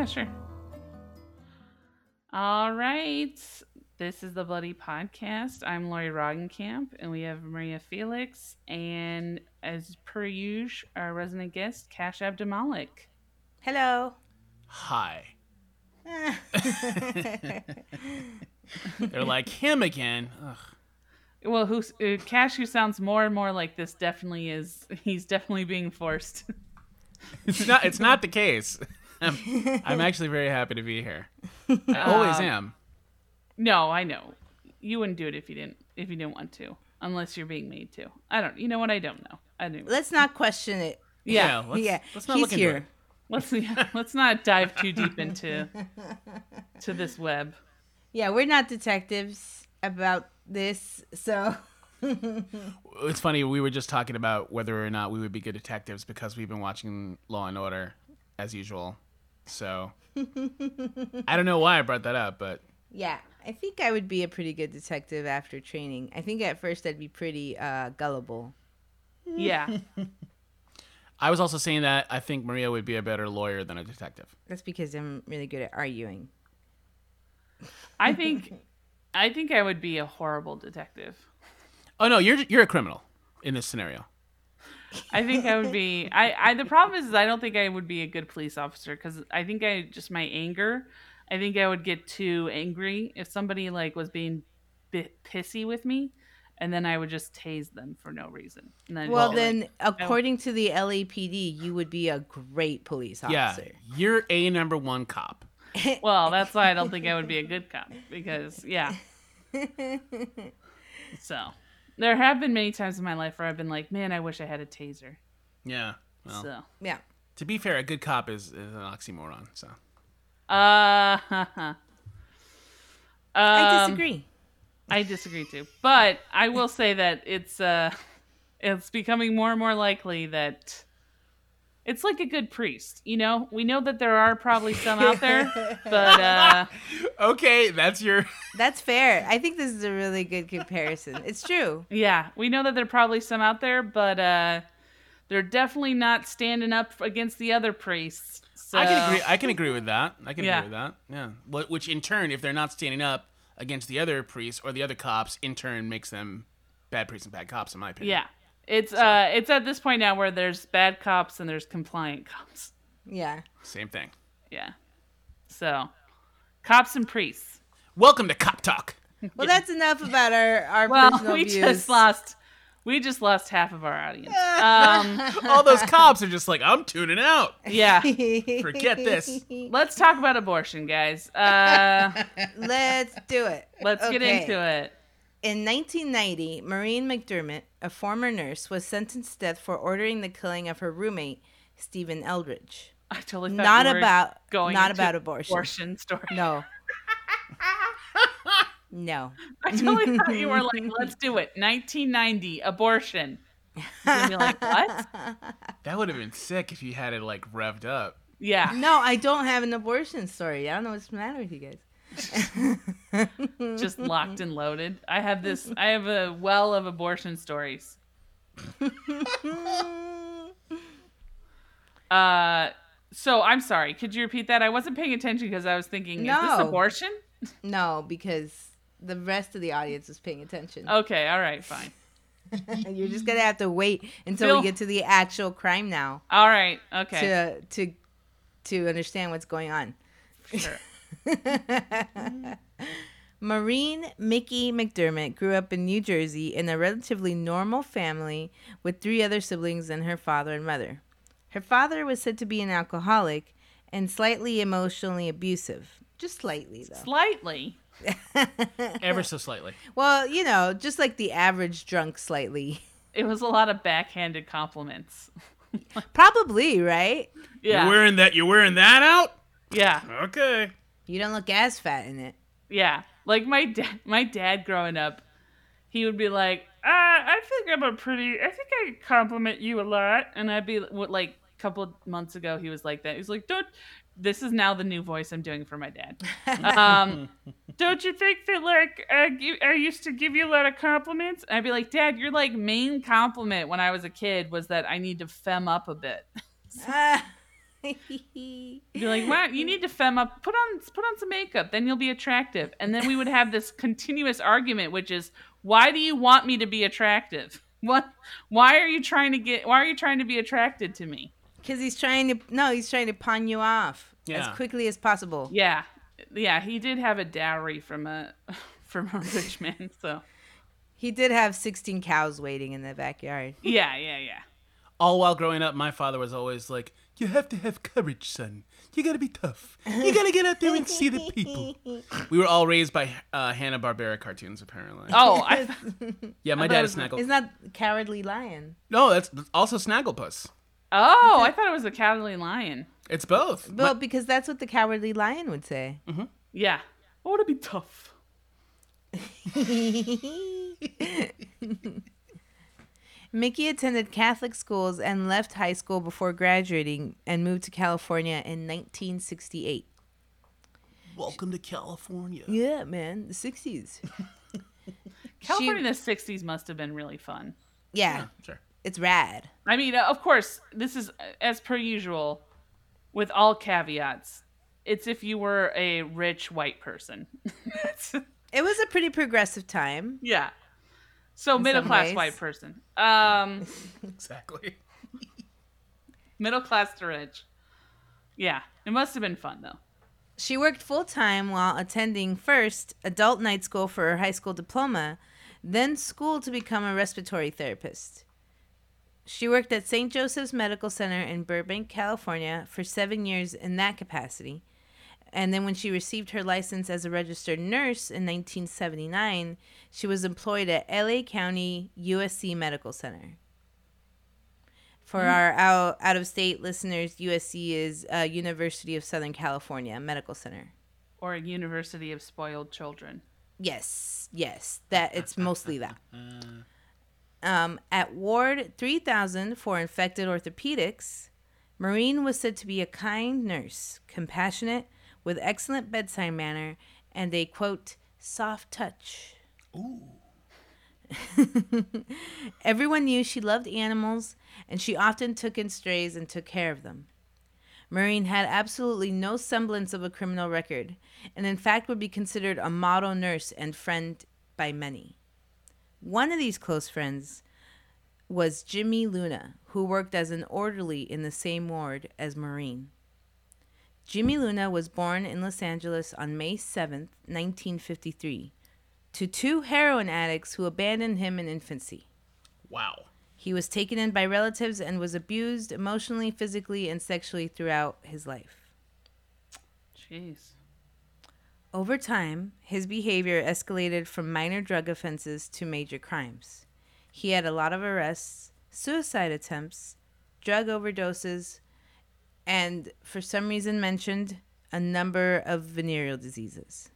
Yeah, sure. All right. This is the Bloody Podcast. I'm Lauri Roggenkamp, and we have Maria Felix, and as per usual, our resident guest, Cash Abdamalik. Hello. Hi. They're like him again. Ugh. Well, who's uh, Cash? Who sounds more and more like this? Definitely is. He's definitely being forced. It's not. It's not the case. I'm, I'm actually very happy to be here. I always Um, am. no, I know. You wouldn't do it if you didn't. If you didn't want to, unless you're being made to. I don't. You know what? I don't know. I don't. Let's not question it. Yeah. let's, yeah, Let's not he's look into here. it. Let's let's not dive too deep into to this web. Yeah, we're not detectives about this, so It's funny. We were just talking about whether or not we would be good detectives because we've been watching Law and Order as usual. So I don't know why I brought that up, but yeah, I think I would be a pretty good detective after training. I think at first I'd be pretty uh, gullible. Yeah. I was also saying that I think Maria would be a better lawyer than a detective. That's because I'm really good at arguing. I think I think I would be a horrible detective. Oh no, you're you're a criminal in this scenario. I think I would be. I, I the problem is, is I don't think I would be a good police officer because I think I just my anger. I think I would get too angry if somebody like was being bit pissy with me, and then I would just tase them for no reason. And then Well, just, then, like, according to the LAPD, you would be a great police officer. Yeah, officer. you're a number one cop. well, that's why I don't think I would be a good cop because yeah. So there have been many times in my life where I've been like, man, I wish I had a taser. Yeah. Well, So. Yeah. to be fair, a good cop is, is an oxymoron. So Uh, I um, disagree. I disagree too, but I will say that it's uh, it's becoming more and more likely that it's like a good priest. You know, we know that there are probably some out there, but uh, okay, that's your. That's fair. I think this is a really good comparison. It's true. yeah, we know that there are probably some out there, but uh, they're definitely not standing up against the other priests. So, I can agree. I can agree with that. I can Yeah. agree with that. Yeah. Which in turn, if they're not standing up against the other priests or the other cops, in turn makes them bad priests and bad cops, in my opinion. yeah, it's uh, it's at this point now where there's bad cops and there's compliant cops. Yeah. Same thing. Yeah, so cops and priests. Welcome to Cop Talk. Well, that's enough about our our Well, personal we views. just lost. We just lost half of our audience. Um, All those cops are just like, I'm tuning out. yeah. Forget this. Let's talk about abortion, guys. Uh, Let's do it. let's get into it. In 1990, Maureen McDermott, a former nurse, was sentenced to death for ordering the killing of her roommate, Stephen Eldridge. I totally thought Not you were about going not into about abortion. abortion story. No. no. I totally thought you were like, let's do it. 1990 abortion. You'd be like, what? That would have been sick if you had it like revved up. Yeah. No, I don't have an abortion story. I don't know what's the matter with you guys. Just locked and loaded. I have this. I have a well of abortion stories. Uh, so I'm sorry. Could you repeat that? I wasn't paying attention because I was thinking, is this abortion? no, because the rest of the audience is paying attention. Okay. All right. Fine. You're just gonna have to wait until we get to the actual crime now All right. Okay. to to to understand what's going on. Sure. Maureen Miki McDermott grew up in New Jersey in a relatively normal family with three other siblings and her father and mother. Her father was said to be an alcoholic and slightly emotionally abusive. Just slightly, though. Slightly. Ever so slightly. well, you know, just like the average drunk, slightly. It was a lot of backhanded compliments. Probably, right? Yeah. You're wearing that you're wearing that out? yeah. Okay. You don't look as fat in it. Yeah. Like my dad, my dad growing up, he would be like, uh, I think I'm a pretty, I think I compliment you a lot. And I'd be like, a couple months ago, he was like that. He's like, don't, this is now the new voice I'm doing for my dad. Um, don't you think that, like, I, I used to give you a lot of compliments? And I'd be like, Dad, your, like, main compliment when I was a kid was that I need to fem up a bit. Ah, Be like, "Wow, you need to fem up. Put on put on some makeup, then you'll be attractive." And then we would have this continuous argument, which is, "Why do you want me to be attractive? What? Why are you trying to get? Why are you trying to be attracted to me?" Because he's trying to no, he's trying to pawn you off Yeah. as quickly as possible. Yeah, yeah, he did have a dowry from a from a rich man. So He did have 16 cows waiting in the backyard. yeah, yeah, yeah. All while growing up, my father was always like, "You have to have courage, son. You gotta be tough. You gotta get out there and see the people." We were all raised by uh, Hanna Barbera cartoons, apparently. Oh, I, yeah, my I dad is was- Snaggle. It's not Cowardly Lion. No, that's that's also Snagglepuss. oh, I thought it was the cowardly lion. It's both. Well, because that's what the Cowardly Lion would say. Yeah, I want to be tough. Miki attended Catholic schools and left high school before graduating and moved to California in 1968. Welcome to California. Yeah, man, the 60s. California in the '60s must have been really fun. Yeah, Sure. it's rad. I mean, uh, of course, this is as per usual, with all caveats. It's if you were a rich white person. It was a pretty progressive time. yeah. So middle class ways. white person. Um, Exactly. middle class to rich. Yeah, it must have been fun though. She worked full time while attending first adult night school for her high school diploma, then school to become a respiratory therapist. She worked at St. Joseph's Medical Center in Burbank, California for seven years in that capacity. And then when she received her license as a registered nurse in 1979, she was employed at LA County USC Medical Center. For our out, out of state listeners, USC is uh, University of Southern California Medical Center. Or a university of spoiled children. Yes, yes, that it's mostly that. Um, at Ward 3000 for infected orthopedics, Maureen was said to be a kind nurse, compassionate, with excellent bedside manner, and a quote, soft touch. Ooh. Everyone knew she loved animals, and she often took in strays and took care of them. Maureen had absolutely no semblance of a criminal record, and in fact would be considered a model nurse and friend by many. One of these close friends was Jimmy Luna, who worked as an orderly in the same ward as Maureen. Jimmy Luna was born in Los Angeles on May 7th, 1953, to two heroin addicts who abandoned him in infancy. Wow. He was taken in by relatives and was abused emotionally, physically, and sexually throughout his life. Jeez. Over time, his behavior escalated from minor drug offenses to major crimes. He had a lot of arrests, suicide attempts, drug overdoses, and for some reason mentioned a number of venereal diseases.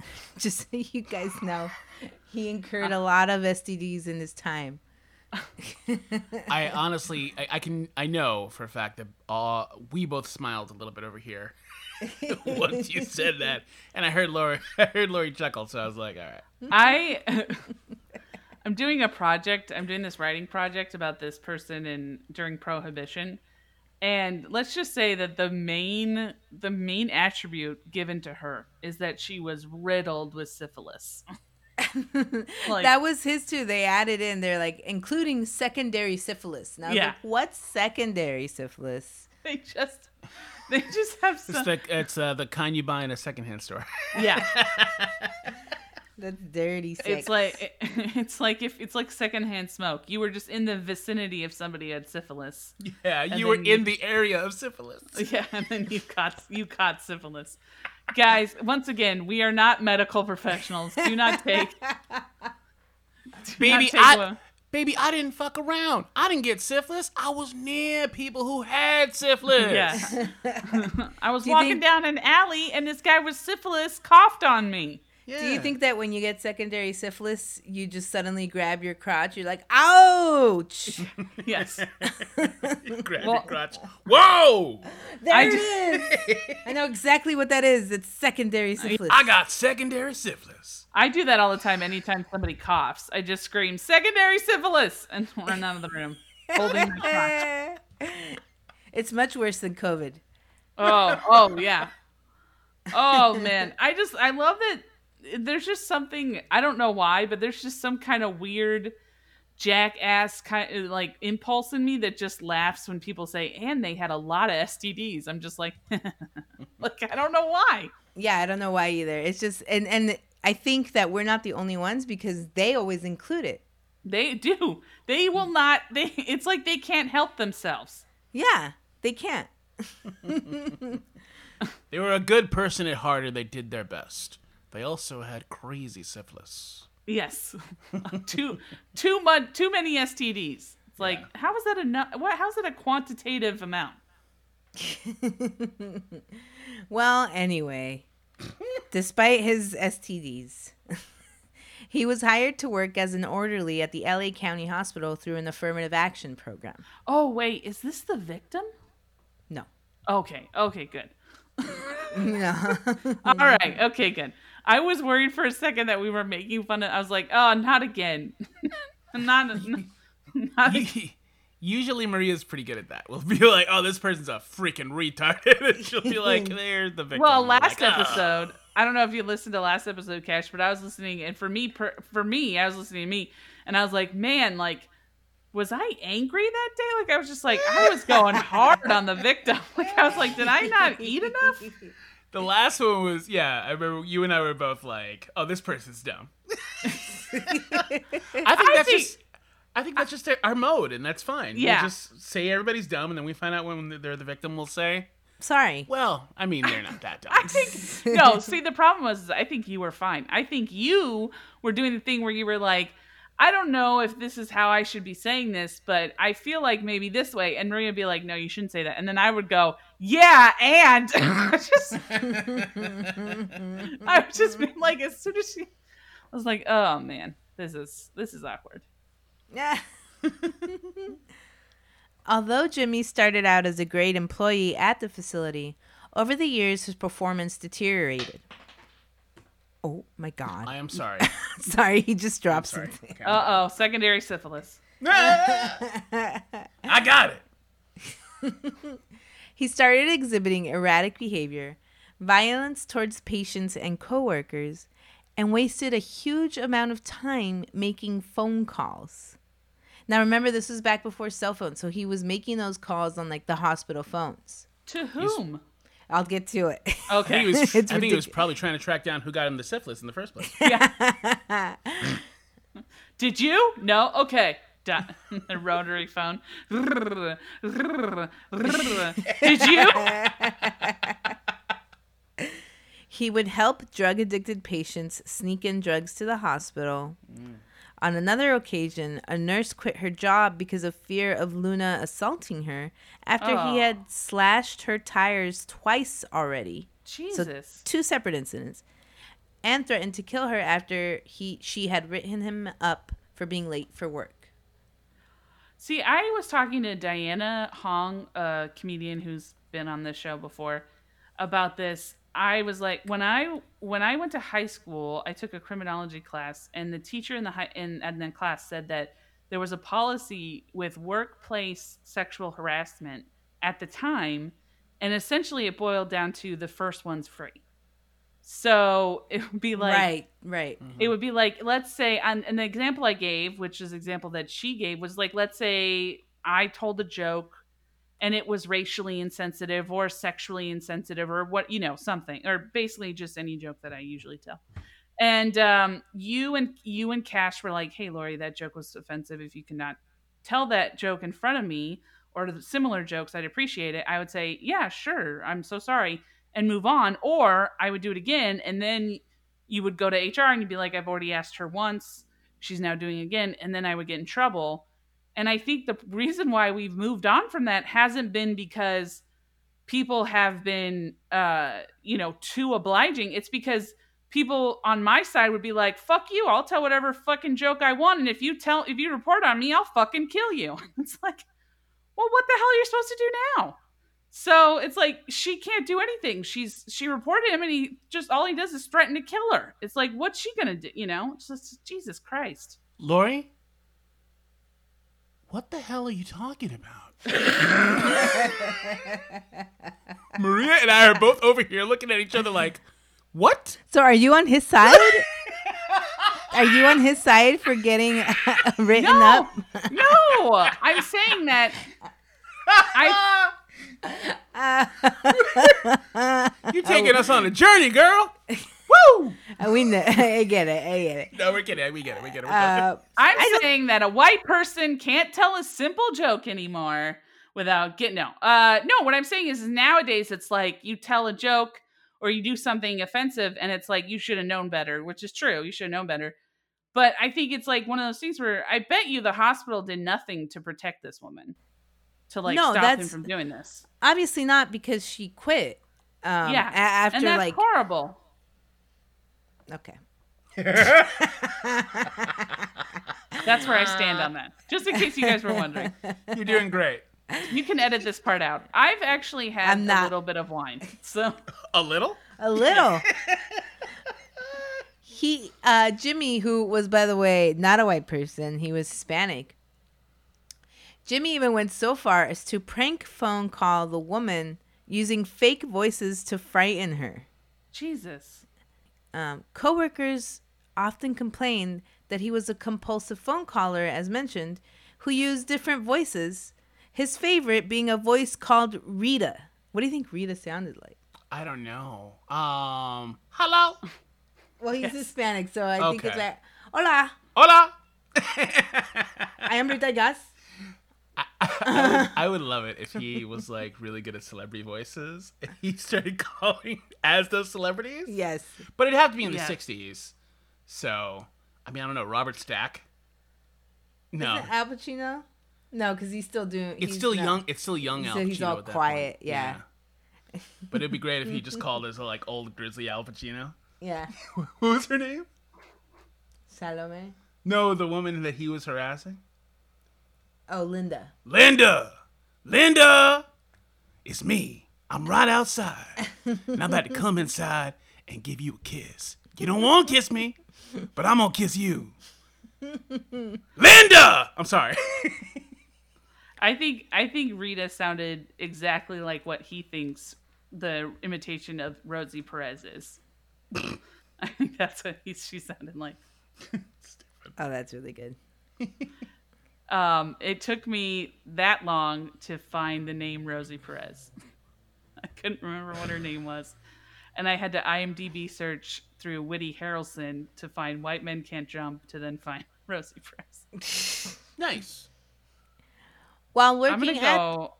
Just so you guys know, he incurred a lot of STDs in his time. I honestly, I, I can, I know for a fact that uh, we both smiled a little bit over here once you said that, and I heard Lauri, I heard Lauri chuckle, so I was like, all right. I I'm doing a project. I'm doing this writing project about this person in during prohibition. And let's just say that the main the main attribute given to her is that she was riddled with syphilis. Like- that was his too. They added in, they're like, including secondary syphilis. Now, Yeah. like, what's secondary syphilis? They just they just have It's some the, it's uh, the kind you buy in a secondhand store. yeah. That's dirty sex. It's like it's like if it's like secondhand smoke. You were just in the vicinity of somebody who had syphilis. yeah, you were then you- in the area of syphilis. Yeah, and then you caught you caught syphilis. Guys, once again, we are not medical professionals. Do not take do Baby, not take I, what- baby, I didn't fuck around. I didn't get syphilis. I was near people who had syphilis. Yeah. I was you walking think- down an alley and this guy with syphilis coughed on me. Yeah. Do you think that when you get secondary syphilis, you just suddenly grab your crotch? You're like, ouch! Yes. You grab Well- your crotch? Whoa! There I it ju- is. I know exactly what that is. It's secondary syphilis. I got secondary syphilis. I do that all the time anytime somebody coughs. I just scream secondary syphilis and run out of the room holding my crotch. It's much worse than COVID. Oh, oh yeah. Oh man, I just I love that. There's just something I don't know why, but there's just some kind of weird jackass kind of uh, like impulse in me that just laughs when people say, "And they had a lot of STDs." I'm just like, like I don't know why. Yeah, I don't know why either. It's just and and I think that we're not the only ones because they always include it. They do. They will mm. not. They. It's like they can't help themselves. Yeah, they can't. They were a good person at heart and they did their best. They also had crazy syphilis. Yes, too too much too many STDs. It's like Yeah. how is that enough? What? How's it a quantitative amount? Well, anyway, despite his STDs, he was hired to work as an orderly at the LA County Hospital through an affirmative action program. Oh wait, is this the victim? No. Okay. Okay. Good. No. All right. Okay. Good. I was worried for a second that we were making fun of. I was like, oh, not again. not. Not. Usually Maria's pretty good at that. We'll be like, "Oh, this person's a freaking retard," and she'll be like, "There's the victim." Well, last like, "Ah." episode, I don't know if you listened to last episode, Cash, but I was listening, and for me, per, for me, I was listening to me, and I was like, man, like, was I angry that day? Like, I was just like, I was going hard on the victim. Like, I was like, did I not eat enough? The last one was, yeah. I remember you and I were both like, "Oh, this person's dumb." I think I that's think- just. I think that's just our mode, and that's fine. Yeah. We'll just say everybody's dumb, and then we find out when they're the victim. We'll say, Sorry. "Well, I mean, they're not that dumb." I think no. See, the problem was, is I think you were fine. I think you were doing the thing where you were like, I don't know if this is how I should be saying this, but I feel like maybe this way. And Maria would be like, No, you shouldn't say that. And then I would go, Yeah, and just I would just be like, as soon as she, I was like, Oh man, this is this is awkward. Yeah. Although Jimmy started out as a great employee at the facility, over the years his performance deteriorated. Oh my god. I am sorry. Sorry, he just I'm dropped sorry. something. Okay. Uh oh, secondary syphilis. I got it. He started exhibiting erratic behavior, violence towards patients and coworkers, and wasted a huge amount of time making phone calls. Now remember this was back before cell phones, so he was making those calls on like the hospital phones. To whom? I'll get to it. I think, he was, I think he was probably trying to track down who got him the syphilis in the first place. Did you? No? Okay. Done. the rotary phone. Did you? He would help drug addicted patients sneak in drugs to the hospital. Mm. On another occasion, a nurse quit her job because of fear of Luna assaulting her after he Oh. had slashed her tires twice already. Jesus. Two separate incidents. And threatened to kill her after he she had written him up for being late for work. See, I was talking to Diana Hong, a comedian who's been on this show before, about this. I was like, when I when I went to high school, I took a criminology class, and the teacher in the high, in, in the class said that there was a policy with workplace sexual harassment at the time, and essentially it boiled down to the first one's free. So it would be like right, right. Mm-hmm. it would be like let's say and, and the example i gave which is the example that she gave was like let's say i told a joke and it was racially insensitive or sexually insensitive or what you know something or basically just any joke that i usually tell and um, you and you and cash were like hey lauri that joke was offensive if you cannot tell that joke in front of me or similar jokes i'd appreciate it i would say yeah sure i'm so sorry and move on or i would do it again and then you would go to HR and you'd be like, I've already asked her once. She's now doing it again. And then I would get in trouble. And I think the reason why we've moved on from that hasn't been because people have been, uh, you know, too obliging. It's because people on my side would be like, fuck you. I'll tell whatever fucking joke I want. And if you tell, if you report on me, I'll fucking kill you. It's like, well, what the hell are you supposed to do now? So it's like she can't do anything. She's she reported him, and he just all he does is threaten to kill her. It's like what's she gonna do? You know? It's just Jesus Christ. Lauri, What the hell are you talking about? Maria and I are both over here looking at each other like, what? So are you on his side? are you on his side for getting uh, written No, up? no, I'm saying that. I uh, You're taking us on a journey, girl. Uh, we know. I get it. I get it. No, we're kidding. We get it. We get it. We're Uh, I'm I saying that a white person can't tell a simple joke anymore without getting no. Uh, no, what I'm saying is, is nowadays it's like you tell a joke or you do something offensive, and it's like you should have known better, which is true. You should have known better. But I think it's like one of those things where I bet you the hospital did nothing to protect this woman to like No, stop him from doing this. obviously not because she quit. Um, yeah, after and that's like horrible. Okay. That's where I stand on that. Just in case you guys were wondering. You're doing great. You can edit this part out. I've actually had I'm a little bit of wine. So A little? A little. he uh Jimmy, who was by the way not a white person, he was Hispanic. Jimmy even went so far as to prank phone call the woman using fake voices to frighten her. Jesus. Um, coworkers often complained that he was a compulsive phone caller, as mentioned, who used different voices. His favorite being a voice called Rita. What do you think Rita sounded like? I don't know. Um, hello. Well, he's Yes. Hispanic, so I think it's like, "Hola, Hola. I am Rita Gas." I, would, I would love it if he was like really good at celebrity voices and he started calling as those celebrities. Yes. But it'd have to be in the Yeah. 60s. So, I mean, I don't know. Robert Stack? No. Isn't Al Pacino? No, because he's still doing. It's still not- young. It's still young He Al said Pacino he's all at quiet, point. yeah. But it'd be great if he just called as a like old grizzly Al Pacino. Yeah. what was her name? Salome. No, the woman that he was harassing. Oh, Linda. Linda, Linda, it's me. I'm right outside, and I'm about to come inside and give you a kiss. You don't want to kiss me, but I'm gonna kiss you. Linda, I'm sorry. I think I think Rita sounded exactly like what he thinks the imitation of Rosie Perez is. I think that's what he, she sounded like. Oh, that's really good. Um, it took me that long to find the name Rosie Perez. I couldn't remember what her name was. And I had to IMDb search through Woody Harrelson to find White Men Can't Jump to then find Rosie Perez. nice. While I'm gonna at go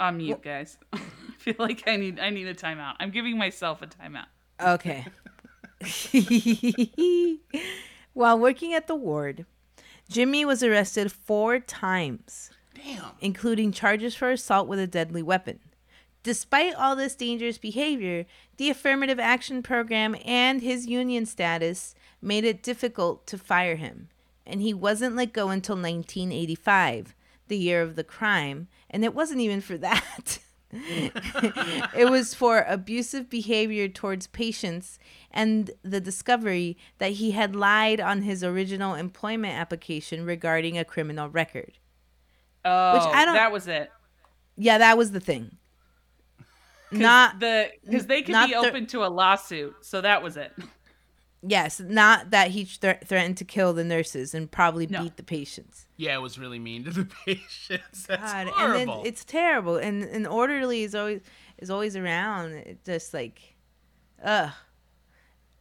on mute, guys. I feel like I need I need a timeout. I'm giving myself a timeout. Okay. While working at the ward, Jimmy was arrested four times, Damn. including charges for assault with a deadly weapon. Despite all this dangerous behavior, the affirmative action program and his union status made it difficult to fire him, and he wasn't let go until 1985, the year of the crime, and it wasn't even for that. It was for abusive behavior towards patients and the discovery that he had lied on his original employment application regarding a criminal record. Oh, I don't- that was it. Yeah, that was the thing. Not the because they could be open to a lawsuit, so that was it. yes, not that he thre- threatened to kill the nurses and probably No. beat the patients. Yeah, it was really mean to the patients. That's God, and horrible. then it's terrible. And an orderly is always is always around. It just like, ugh.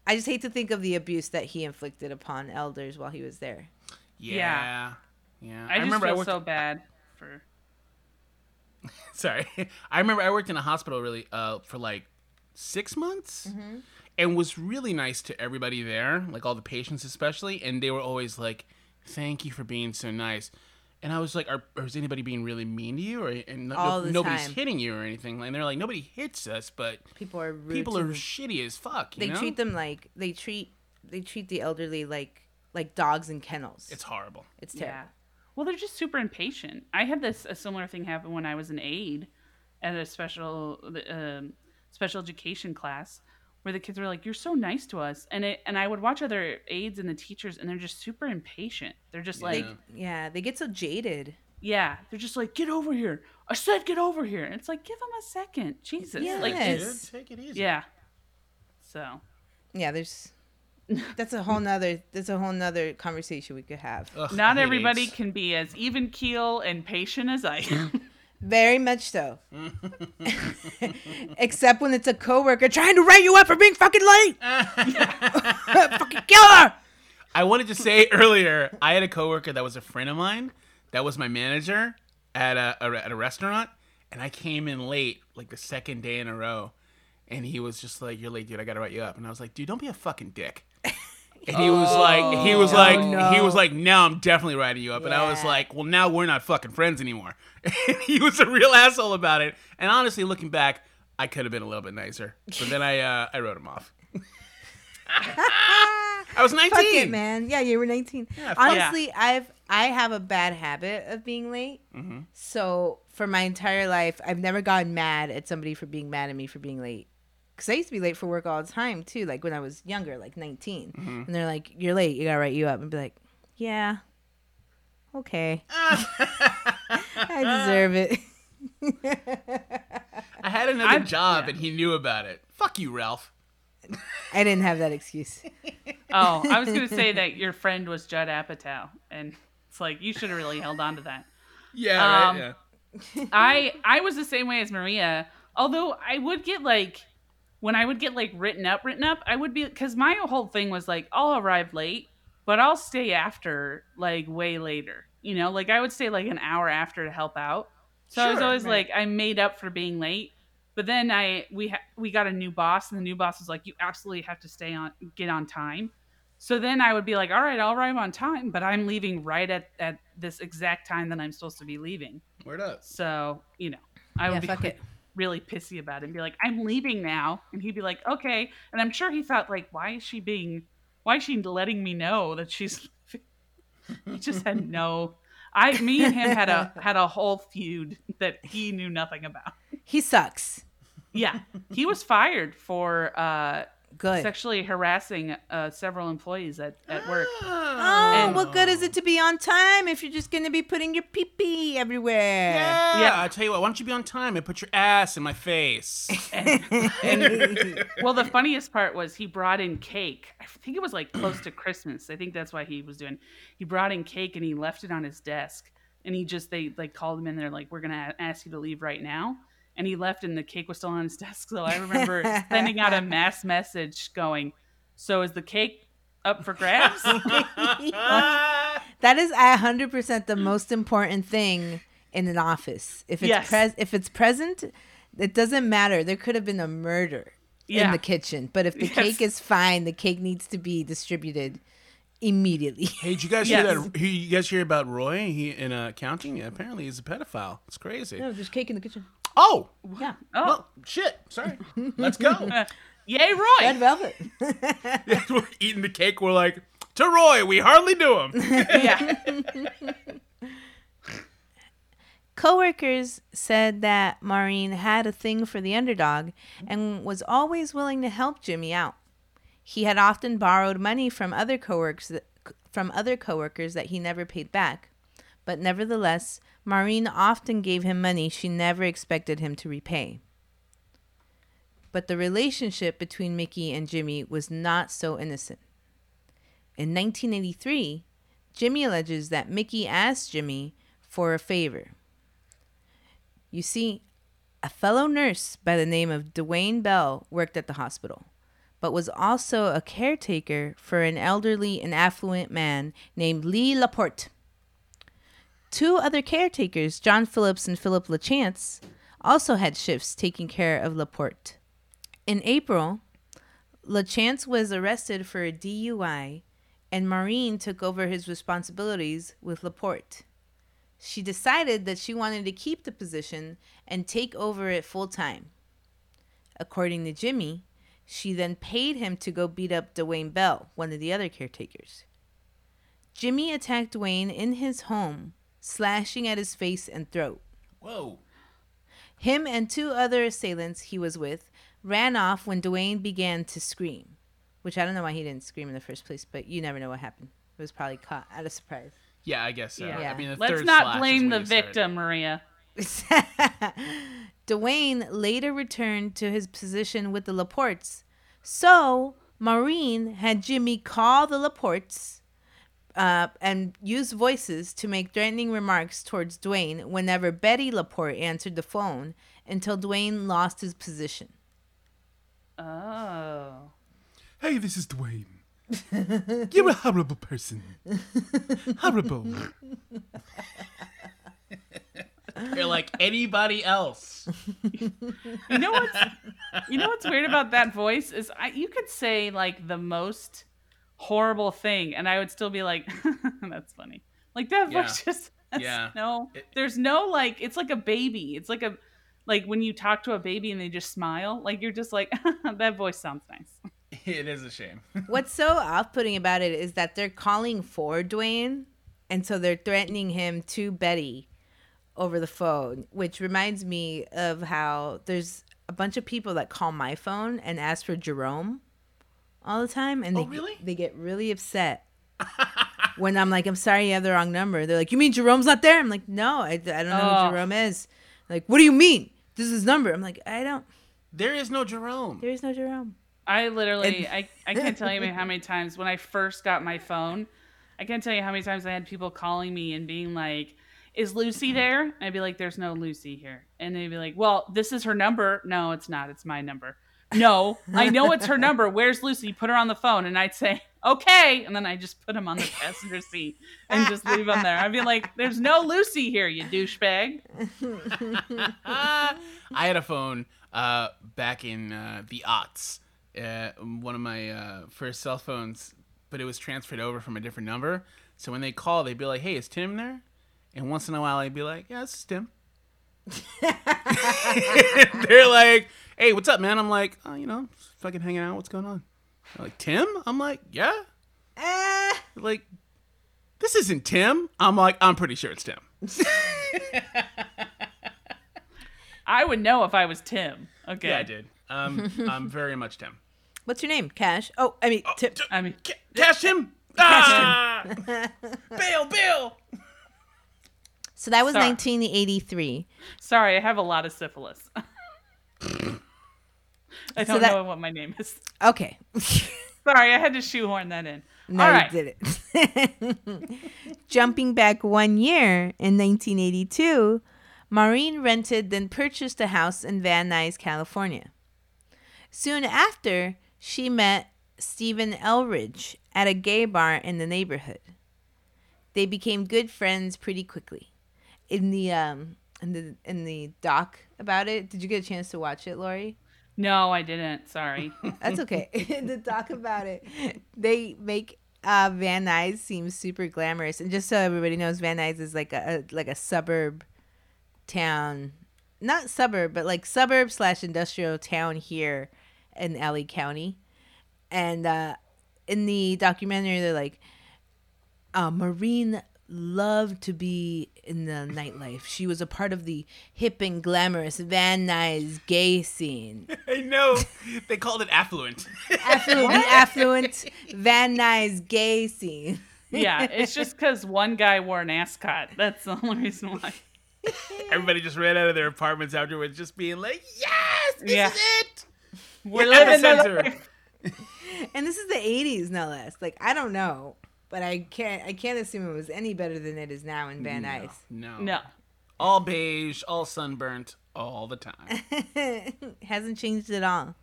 I just hate to think of the abuse that he inflicted upon elders while he was there. yeah. Yeah. I, just remember feel I worked so bad for. sorry i remember i worked in a hospital really uh for like six months and was really nice to everybody there like all the patients especially and they were always like thank you for being so nice and i was like are, is anybody being really mean to you or and no- All the nobody's time. hitting you or anything and they're like nobody hits us but People are rude people are them. shitty as fuck you they know? treat them like they treat they treat the elderly like like dogs in kennels. it's horrible it's terrible. Yeah. Well, they're just super impatient. I had this a similar thing happen when I was an aide at a special um, special education class where the kids were like, "You're so nice to us," and it and I would watch other aides and the teachers, and they're just super impatient. They're just like, Yeah. Yeah, they get so jaded. Yeah, they're just like, get over here. I said, get over here. And it's like, give them a second. Jesus. Like, Yes. it's, Take it easy. yeah. So, Yeah, there's that's a whole nother that's a whole nother conversation we could have. Ugh, not everybody AIDS. can be as even keel and patient as I am. Very much so. Except when it's a coworker trying to write you up for being fucking late. fucking killer. I wanted to say earlier, I had a coworker that was a friend of mine, that was my manager at a, a at a restaurant, and I came in late, like the second day in a row, and he was just like, "You're late, dude. I gotta write you up." And I was like, "Dude, don't be a fucking dick." And he was like, he was Oh, like, no. he was like, now I'm definitely writing you up. And I was Yeah. like, well, now we're not fucking friends anymore. And he was a real asshole about it. And honestly, looking back, I could have been a little bit nicer. But then I, uh, I wrote him off. I was 19. Fuck it, man. Yeah, you were 19. Yeah, fuck- Honestly, I've I have a bad habit of being late. Mm-hmm. So for my entire life, I've never gotten mad at somebody for being mad at me for being late. Cause I used to be late for work all the time too. Like when I was younger, like 19, Mm-hmm. and they're like, "You're late. You gotta write you up," and be like, "Yeah, okay, I deserve it." I had another I'm- job yeah. and he knew about it. Fuck you, Ralph. I didn't have that excuse. oh, I was going to say that your friend was Judd Apatow. And it's like, you should have really held on to that. Yeah, Um, right. Yeah. I I was the same way as Maria. Although I would get like when I would get like written up, written up, I would be because my whole thing was like I'll arrive late, but I'll stay after like way later. You know, like I would stay like an hour after to help out. So I was always right. like I made up for being late. But then I we ha- we got a new boss, and the new boss was like, "You absolutely have to stay on, get on time." So then I would be like, "All right, I'll arrive on time, but I'm leaving right at at this exact time that I'm supposed to be leaving." Word up. So, you know, I would Yeah, be fuck like, it. Really pissy about it and be like, I'm leaving now. And he'd be like, okay. And I'm sure he thought, like, why is she being, why is she letting me know that she's, he just had no, I, me and him had a, had a whole feud that he knew nothing about. He sucks. Yeah. He was fired for, uh, Good. sexually harassing uh, several employees at, at work. Oh, And- what good is it to be on time if you're just gonna be putting your pee pee everywhere? Yeah. Yeah. I tell you what, why don't you be on time and put your ass in my face? Well, the funniest part was he brought in cake. I think it was like close to Christmas. I think that's why he was doing. He brought in cake and he left it on his desk. And he just they like called him in. They're like, "We're gonna a- ask you to leave right now." And he left, and the cake was still on his desk. So I remember sending out a mass message going, "So is the cake up for grabs?" That is a hundred percent the most important thing in an office. If it's Yes. pres if it's present, it doesn't matter. There could have been a murder in the kitchen, but if the Yes. cake is fine, the cake needs to be distributed immediately. Hey, did you guys Yes. hear that? You guys hear about Roy? He in uh, accounting. Apparently, he's a pedophile. It's crazy. no, there's cake in the kitchen. Oh, Yeah, oh, well, shit. Sorry. Let's go. yay, Roy. red Roy! velvet. we're eating the cake. We're like, to Roy, we hardly knew him. yeah, Coworkers said that Maureen had a thing for the underdog and was always willing to help Jimmy out. He had often borrowed money from other coworkers that, from other coworkers that he never paid back. But nevertheless, Maureen often gave him money she never expected him to repay. But the relationship between Miki and Jimmy was not so innocent. In 1983, Jimmy alleges that Miki asked Jimmy for a favor. You see, a fellow nurse by the name of Dwayne Bell worked at the hospital, but was also a caretaker for an elderly and affluent man named Lee Laporte. Two other caretakers, John Phillips and Philip LaChance, also had shifts taking care of Laporte. In April, LaChance was arrested for a DUI, and Maureen took over his responsibilities with Laporte. She decided that she wanted to keep the position and take over it full time. According to Jimmy, she then paid him to go beat up Dwayne Bell, one of the other caretakers. Jimmy attacked Dwayne in his home, slashing at his face and throat. Whoa. Him and two other assailants he was with ran off when Dwayne began to scream, which I don't know why he didn't scream in the first place, but you never know what happened. It was probably caught out of surprise. Yeah, I guess so. Yeah. I mean, the Let's third not slash blame the you start. victim, Maria. Dwayne later returned to his position with the Laportes. So, Maureen had Jimmy call the Laportes uh, and used voices to make threatening remarks towards Dwayne whenever Betty Laporte answered the phone until Dwayne lost his position. Oh. Hey, this is Dwayne. You're a horrible person. Horrible. You're like anybody else. You know what's you know what's weird about that voice is I, you could say like the most horrible thing and I would still be like that's funny. Like that Yeah. voice just yeah no It- there's no like it's like a baby. It's like a like when you talk to a baby and they just smile, like you're just like that voice sounds nice. It is a shame. What's so off putting about it is that they're calling for Dwayne, and so they're threatening him to Betty over the phone, which reminds me of how there's a bunch of people that call my phone and ask for Jerome all the time, and oh, they, Oh, really? they get really upset. when I'm like, I'm sorry, you have the wrong number. They're like, You mean Jerome's not there? I'm like, No, I, I don't know Oh. who Jerome is. Like, what do you mean? This is his number. I'm like, I don't. There is no Jerome. There is no Jerome. I literally, And- I, I can't tell you how many times when I first got my phone, I can't tell you how many times I had people calling me and being like, "Is Lucy there?" And I'd be like, "There's no Lucy here," and they'd be like, "Well, this is her number." No, it's not. It's my number. No, I know it's her number. Where's Lucy? Put her on the phone, and I'd say, "Okay," and then I just put him on the passenger seat and just leave him there. I'd be like, "There's no Lucy here, you douchebag." I had a phone uh, back in uh, the aughts, uh, one of my uh, first cell phones, but it was transferred over from a different number. So when they call, they'd be like, "Hey, is Tim there?" And once in a while, I'd be like, "Yeah, this is Tim." They're like, "Hey, what's up, man?" I'm like, "Oh, you know, fucking hanging out. What's going on?" They're like, "Tim?" I'm like, "Yeah." Ah. Like, "This isn't Tim." I'm like, "I'm pretty sure it's Tim." I would know if I was Tim. Okay, Yeah, I did. Um, I'm very much Tim. What's your name? Cash. Oh, I mean, Tip. I mean, Ca- Cash him! Ah! Bill, Bill! So that was Sorry. 1983. Sorry, I have a lot of syphilis. I don't that- know what my name is. Okay. Sorry, I had to shoehorn that in. no, All right. you did it. Jumping back one year in 1982, Maureen rented then purchased a house in Van Nuys, California. Soon after, she met Stephen Eldridge at a gay bar in the neighborhood. They became good friends pretty quickly. In the um in the in the doc about it, did you get a chance to watch it, Lauri? No, I didn't. Sorry. That's okay. to talk about it, they make uh, Van Nuys seem super glamorous, and just so everybody knows, Van Nuys is like a, a like a suburb town, not suburb, but like suburb slash industrial town here in LA County. And uh, in the documentary, they're like, uh, Maureen loved to be in the nightlife. She was a part of the hip and glamorous Van Nuys gay scene. I know. They called it affluent. affluent, the affluent Van Nuys gay scene. yeah, it's just because one guy wore an ascot. That's the only reason why. Everybody just ran out of their apartments afterwards, just being like, yes, this Yeah. is it! We're The living the epicenter. life. And this is the '80s, no less. Like I don't know, but I can't. I can't assume it was any better than it is now in Van Nuys. No. No. All beige, all sunburnt, all the time. Hasn't changed at all.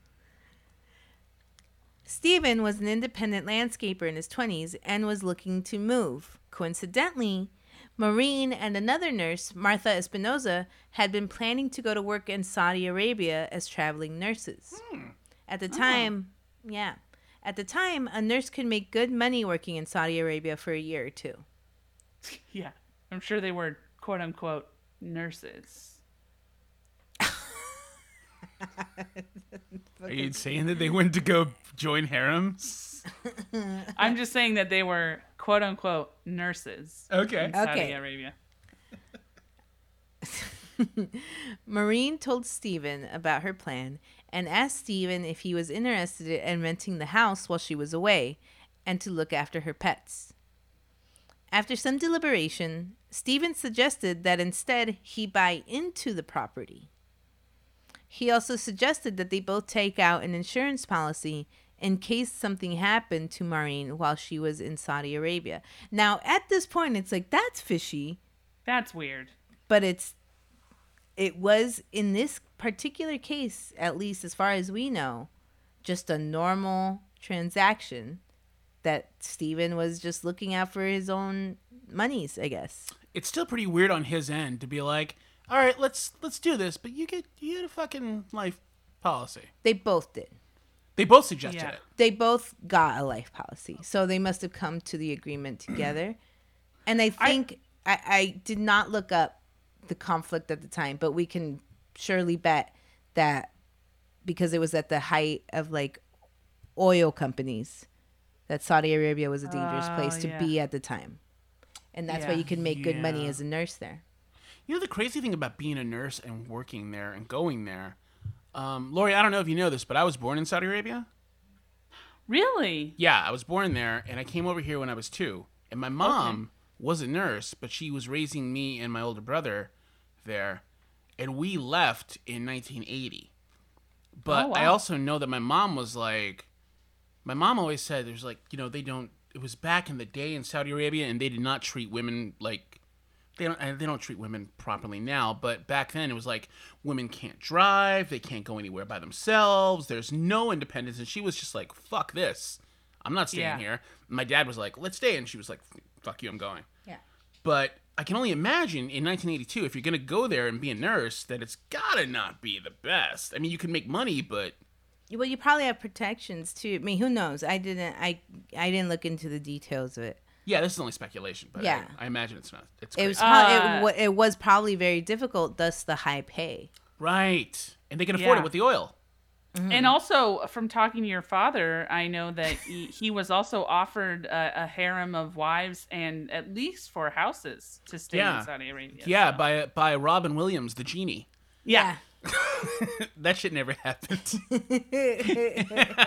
Stephen was an independent landscaper in his 20s and was looking to move. Coincidentally, Maureen and another nurse, Martha Espinoza, had been planning to go to work in Saudi Arabia as traveling nurses. Hmm. At the oh. time, yeah. At the time, a nurse could make good money working in Saudi Arabia for a year or two. Yeah, I'm sure they were quote unquote nurses. Are you saying that they went to go join harems? I'm just saying that they were quote unquote nurses Okay. in Saudi Okay. Arabia. Maureen told Stephen about her plan and asked Stephen if he was interested in renting the house while she was away and to look after her pets. After some deliberation, Stephen suggested that instead he buy into the property. He also suggested that they both take out an insurance policy in case something happened to Maureen while she was in Saudi Arabia. Now, at this point, it's like that's fishy, That's weird. but it's it was in this particular case, at least as far as we know, just a normal transaction that Stephen was just looking out for his own monies, I guess. It's still pretty weird on his end to be like, all right, let's let's do this, but you get you get a fucking life policy. They both did. They both suggested Yeah. it. They both got a life policy. So they must have come to the agreement together. And I think I, I did not look up the conflict at the time, but we can surely bet that because it was at the height of like oil companies that Saudi Arabia was a dangerous Oh, place to yeah. be at the time. And that's why you can make good money as a nurse there. You know the crazy thing about being a nurse and working there and going there, um, Lauri. I don't know if you know this, but I was born in Saudi Arabia. Really? Yeah, I was born there, and I came over here when I was two. And my mom was a nurse, but she was raising me and my older brother there, and we left in 1980. But Oh, I also know that my mom was like, my mom always said there's like you know they don't. It was back in the day in Saudi Arabia, and they did not treat women like they don't and they don't treat women properly now but back then it was like women can't drive they can't go anywhere by themselves there's no independence and she was just like fuck this i'm not staying Yeah. here my dad was like let's stay and she was like fuck you i'm going Yeah. but i can only imagine in 1982 if you're going to go there and be a nurse that it's gotta not be the best i mean you can make money but Well, you probably have protections too. I mean, who knows? I didn't. I I didn't look into the details of it. yeah this is only speculation but Yeah. I, I imagine it's not it's It was. crazy. prob- Uh, it, it was probably very difficult. Thus, the high pay. right and they can afford Yeah. it with the oil Mm-hmm. And also, from talking to your father, I know that he, he was also offered a, a harem of wives and at least four houses to stay Yeah. in Saudi Arabia. yeah so- by by robin williams the genie yeah. That shit never happened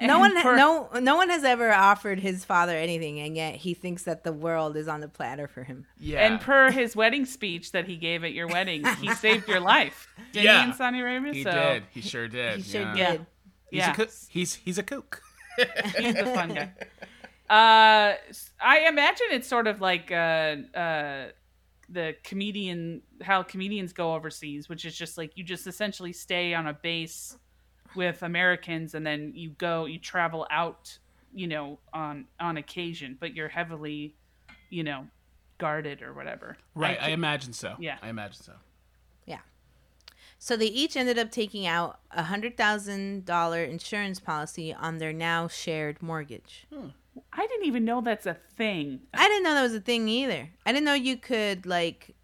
no one. for- no. No one has ever offered his father anything, and yet he thinks that the world is on the platter for him. yeah And per his wedding speech that he gave at your wedding, he saved your life. Didn't Yeah. he in Saudi Arabia? He so did. He sure did. He sure yeah. Yeah. did. He's Yeah. a cook. He's he's a kook. he's the fun guy. Uh, I imagine it's sort of like uh, uh, the comedian, how comedians go overseas, which is just like you just essentially stay on a base with Americans, and then you go, you travel out, you know, on on occasion, but you're heavily, you know, guarded or whatever. Right. I, I, imagine so. Yeah. I imagine so. So they each ended up taking out a hundred thousand dollar insurance policy on their now shared mortgage. Hmm. I didn't even know that's a thing. I didn't know that was a thing either. I didn't know you could like.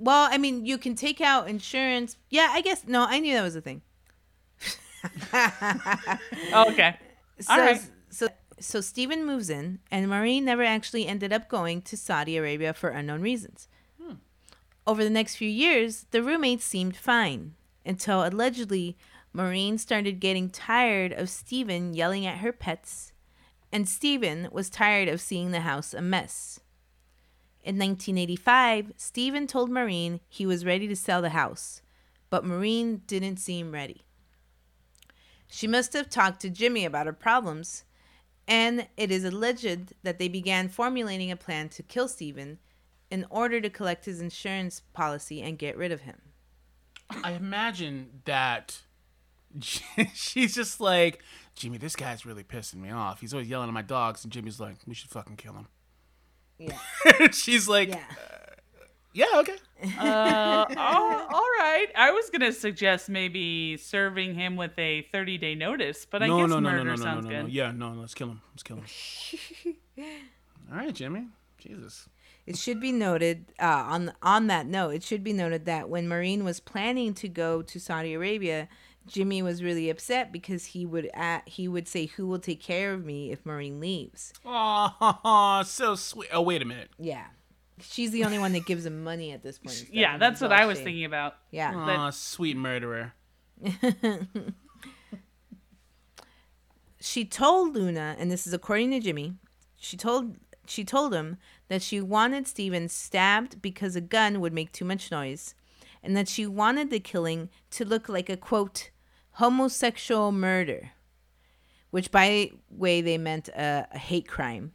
Well, I mean, you can take out insurance. Yeah, I guess no. I knew that was a thing. Oh, okay. so, All right. so, so Stephen moves in, and Maureen never actually ended up going to Saudi Arabia for unknown reasons. Over the next few years, the roommates seemed fine until allegedly Maureen started getting tired of Stephen yelling at her pets, and Stephen was tired of seeing the house a mess. In 1985, Stephen told Maureen he was ready to sell the house, but Maureen didn't seem ready. She must have talked to Jimmy about her problems, and it is alleged that they began formulating a plan to kill Stephen in order to collect his insurance policy and get rid of him. I imagine that she's just like, Jimmy, this guy's really pissing me off. He's always yelling at my dogs, and Jimmy's like, we should fucking kill him. Yeah. she's like, Yeah. yeah, okay. Uh, oh, all right. I was gonna suggest maybe serving him with a 30 day notice, but I no, guess no, no, murder no, no, no, no, sounds no, good. no. Yeah, no, no, let's kill him. Let's kill him. All right, Jimmy. Jesus. It should be noted uh, on on that note. It should be noted that when Maureen was planning to go to Saudi Arabia, Jimmy was really upset because he would at, he would say, "Who will take care of me if Maureen leaves?" Oh, so sweet. Oh, wait a minute. Yeah, she's the only one that gives him money at this point. and stuff, Yeah, that's what I was shade. thinking about. Yeah, Oh, sweet murderer. she told Luna, and this is according to Jimmy, she told she told him that she wanted Stephen stabbed because a gun would make too much noise, and that she wanted the killing to look like a quote homosexual murder, which by way they meant a, a hate crime.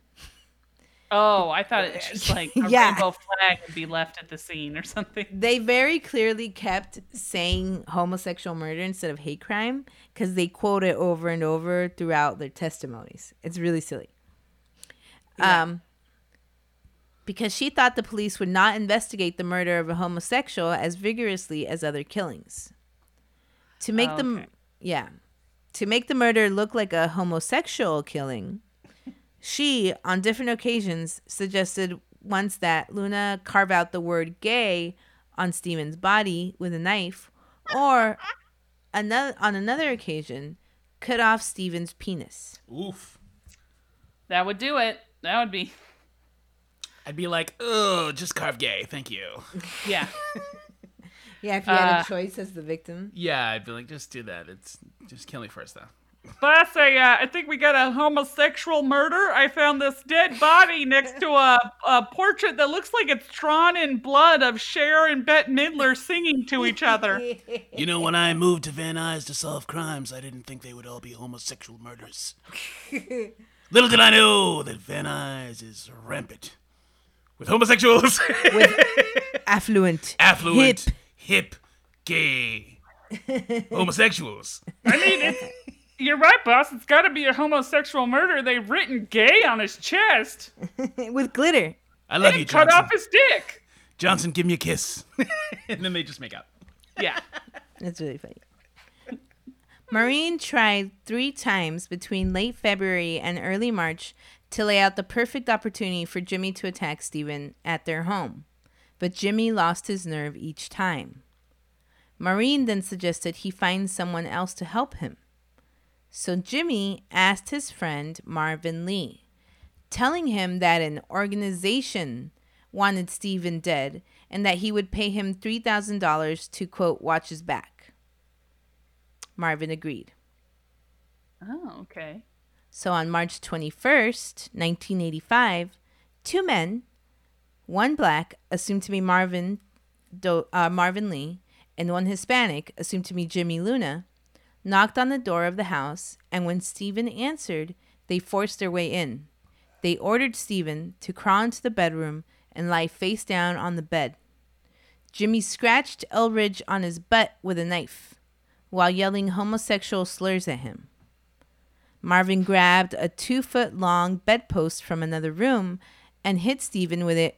Oh, I thought it's just like a Yeah. rainbow flag would be left at the scene or something. They very clearly kept saying homosexual murder instead of hate crime because they quote it over and over throughout their testimonies. It's really silly. Um, because she thought the police would not investigate the murder of a homosexual as vigorously as other killings. To make Oh, them, yeah, to make the murder look like a homosexual killing, she, on different occasions, suggested once that Luna carve out the word gay on Stephen's body with a knife, or another, on another occasion, cut off Stephen's penis. Oof. That would do it. That would be I'd be like, oh, just carve gay, thank you. yeah. Yeah, if you had Uh, a choice as the victim. Yeah, I'd be like, just do that. It's just kill me first, though. Boss, I, uh, I think we got a homosexual murder. I found this dead body next to a, a portrait that looks like it's drawn in blood of Cher and Bette Midler singing to each other. You know, when I moved to Van Nuys to solve crimes, I didn't think they would all be homosexual murders. Little did I know that Van Nuys is rampant with homosexuals, with Affluent. affluent, Hip. hip, gay homosexuals. I mean, it's, you're right, boss. It's got to be a homosexual murder. They've written gay on his chest. with glitter. I love you, And cut off his dick. Johnson, give me a kiss. and then they just make out. Yeah. That's really funny. Maureen tried three times between late February and early March to lay out the perfect opportunity for Jimmy to attack Stephen at their home, but Jimmy lost his nerve each time. Maureen then suggested he find someone else to help him. So Jimmy asked his friend Marvin Lee, telling him that an organization wanted Stephen dead and that he would pay him $3,000 to, quote, watch his back. Marvin agreed. Oh, okay. So on March 21st, 1985, two men, one black, assumed to be Marvin, Do- uh, Marvin Lee, and one Hispanic, assumed to be Jimmy Luna, knocked on the door of the house, and when Stephen answered, they forced their way in. They ordered Stephen to crawl into the bedroom and lie face down on the bed. Jimmy scratched Eldridge on his butt with a knife while yelling homosexual slurs at him. Marvin grabbed a two foot long bedpost from another room and hit Stephen with it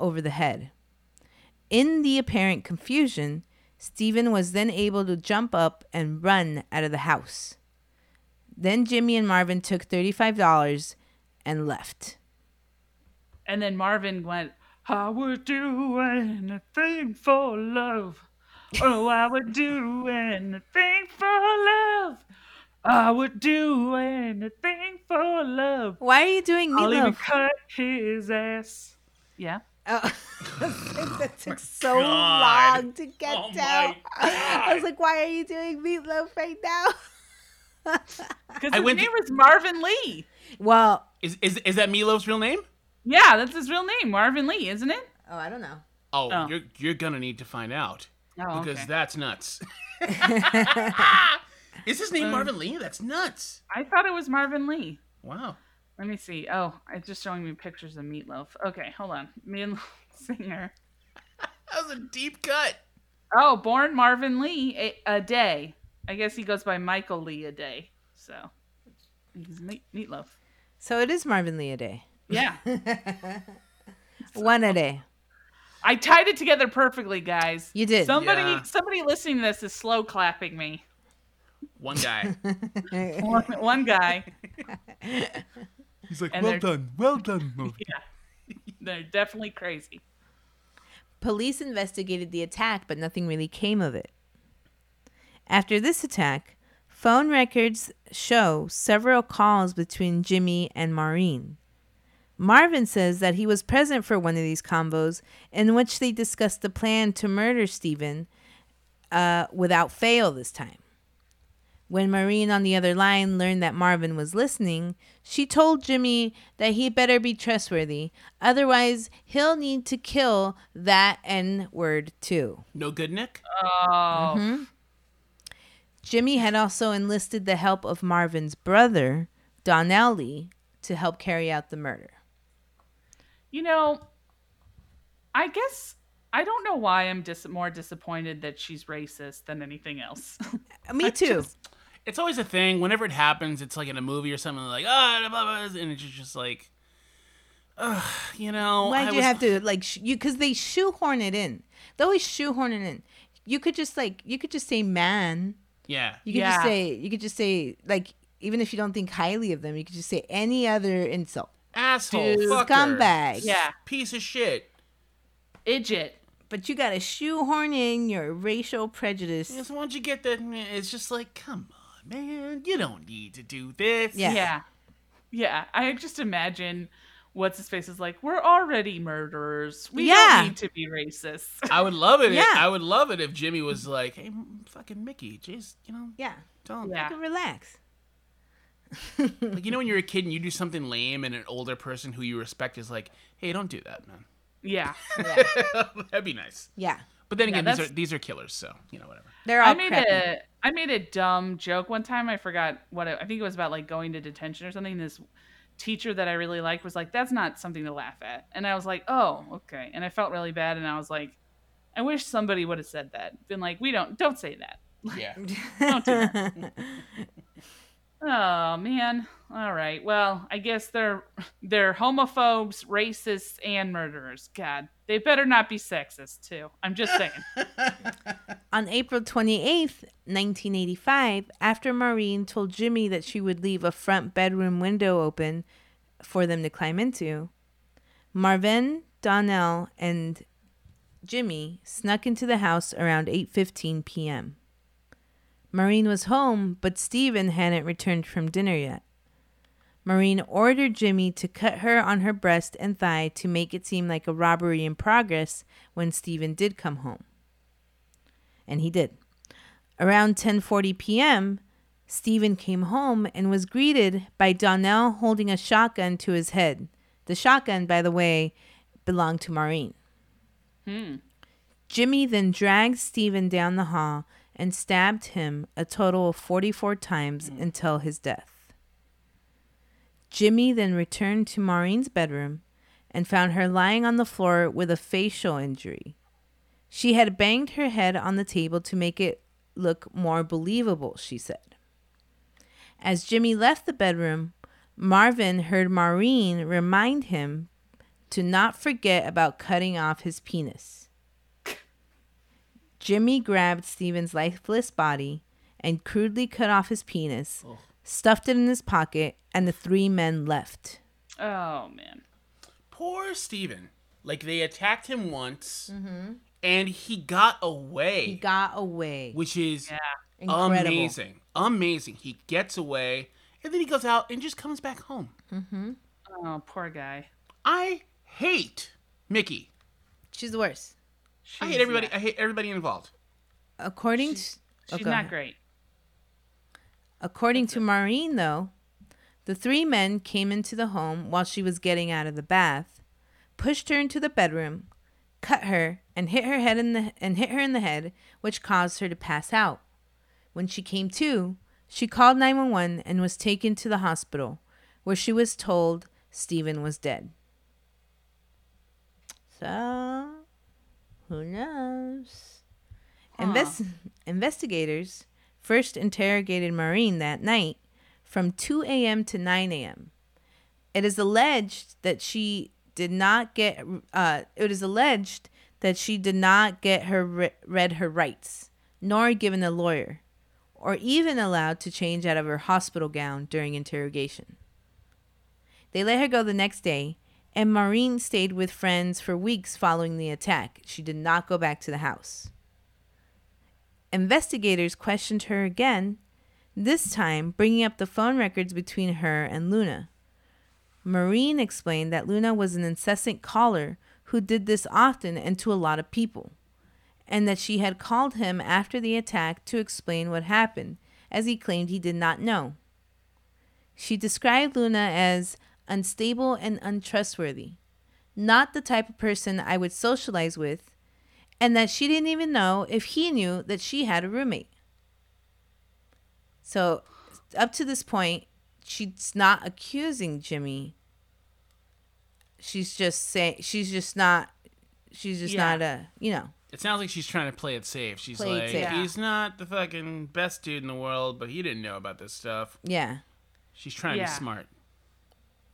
over the head. In the apparent confusion, Stephen was then able to jump up and run out of the house. Then Jimmy and Marvin took $35 and left. And then Marvin went, I would do anything for love. Oh, I would do anything for love. I would do anything for love. Why are you doing I'll even meatloaf? cut his ass. Yeah. Oh, that oh took so God. long to get Oh my down. I was like, why are you doing meatloaf right now? Because I his went name to- was Marvin Lee. well, Is, is, is that Meatloaf's real name? Yeah, that's his real name, Marvin Lee, isn't it? oh, I don't know. Oh, Oh. You're, you're gonna need to find out. Oh, because okay. that's nuts. is his name Um, Marvin Lee? That's nuts. I thought it was Marvin Lee. Wow. Let me see. Oh, it's just showing me pictures of Meatloaf. Okay, hold on. Meatloaf singer. That was a deep cut. Oh, born Marvin Lee a, a day. I guess he goes by Michael Lee Aday. So he's meat, Meatloaf. So it is Marvin Lee Aday. Yeah, One a day. I tied it together perfectly, guys. You did. Somebody, Yeah. somebody listening to this is slow clapping me. One guy. One, one guy. He's like, And well done, well done, Moby. They're definitely crazy. Police investigated the attack, but nothing really came of it. After this attack, phone records show several calls between Jimmy and Maureen. Marvin says that he was present for one of these combos in which they discussed the plan to murder Stephen uh, without fail this time. When Maureen on the other line learned that Marvin was listening, she told Jimmy that he better be trustworthy, otherwise, he'll need to kill that N word too. No good, Nick. Oh, mm-hmm. Jimmy had also enlisted the help of Marvin's brother, Donnell Lee, to help carry out the murder. you know, I guess I don't know why I'm dis- more disappointed that she's racist than anything else. Me too. just- it's always a thing. Whenever it happens, it's like in a movie or something like, ah, blah, blah, blah," and it's just like, ugh, you know. Why do you was- have to like sh- you? Because they shoehorn it in. They always shoehorn it in. You could just like you could just say man. Yeah. You could just say you could just say like even if you don't think highly of them, you could just say any other insult. Asshole. Dude, fucker, scumbag. yeah, Piece of shit. idiot But you gotta shoehorn in your racial prejudice. Yeah, so once you get that, it's just like, come on, man. You don't need to do this. Yeah. Yeah. yeah, I just imagine what's his face is like. We're already murderers. We Yeah. don't need to be racist. I would love it. Yeah. If, I would love it if Jimmy was like, "Hey, fucking Miki, just you know, Yeah, don't Yeah. relax. like you know when you're a kid and you do something lame and an older person who you respect is like, "Hey, don't do that, man." yeah, That'd be nice. Yeah, But then Yeah, again, these are these are killers, so you know whatever. they're all I made crappy. a I made a dumb joke one time. I forgot what it, I think it was about like going to detention or something. This teacher that I really liked was like, "That's not something to laugh at," and I was like, "Oh, okay." And I felt really bad, and I was like, "I wish somebody would have said that." Been like, "We don't don't say that." Yeah. Don't do that. Oh man. All right. Well, I guess they're they're homophobes, racists, and murderers. God, they better not be sexist too. I'm just saying. On April 28th, 1985, after Maureen told Jimmy that she would leave a front bedroom window open for them to climb into, Marvin, Donnell, and Jimmy snuck into the house around 8:15 p.m. Maureen was home, but Stephen hadn't returned from dinner yet. Maureen ordered Jimmy to cut her on her breast and thigh to make it seem like a robbery in progress when Stephen did come home and he did. Around 10:40 p.m., Stephen came home and was greeted by Donnell holding a shotgun to his head. The shotgun, by the way, belonged to Maureen. Hmm. Jimmy then dragged Stephen down the hall and stabbed him a total of 44 times until his death. Jimmy then returned to Maureen's bedroom and found her lying on the floor with a facial injury. She had banged her head on the table to make it look more believable, she said. As Jimmy left the bedroom, Marvin heard Maureen remind him to not forget about cutting off his penis. Jimmy grabbed Stephen's lifeless body and crudely cut off his penis, stuffed it in his pocket, and the three men left. Oh man. Poor Stephen. Like they attacked him once, mm-hmm. and he got away, He got away. which is Yeah. Incredible. amazing. Amazing. He gets away, and then he goes out and just comes back home. Mm-hmm. Oh, poor guy. I hate Miki. She's the worst. I hate everybody. yeah, I hate everybody involved. According to oh, She's Oh, go not ahead. great. According to Maureen, though, the three men came into the home while she was getting out of the bath, pushed her into the bedroom, cut her, and hit her head in the and hit her in the head, which caused her to pass out. When she came to, she called 911 and was taken to the hospital, where she was told Stephen was dead. So, who knows? Invest- investigators first interrogated Maureen that night from 2 a.m. to 9 a.m. It is alleged that she did not get. Uh, it is alleged that she did not get her re- read her rights, nor given a lawyer, or even allowed to change out of her hospital gown during interrogation. They let her go the next day, and Maureen stayed with friends for weeks following the attack. She did not go back to the house. Investigators questioned her again, this time bringing up the phone records between her and Luna. Maureen explained that Luna was an incessant caller who did this often and to a lot of people, and that she had called him after the attack to explain what happened as he claimed he did not know. She described Luna as unstable and untrustworthy, not the type of person I would socialize with, and that she didn't even know if he knew that she had a roommate. So, up to this point, she's not accusing Jimmy. She's just saying she's just not she's just Yeah. not a, you know. It sounds like she's trying to play it safe. She's Play like, safe. He's not the fucking best dude in the world, but he didn't know about this stuff. Yeah. She's trying to be smart.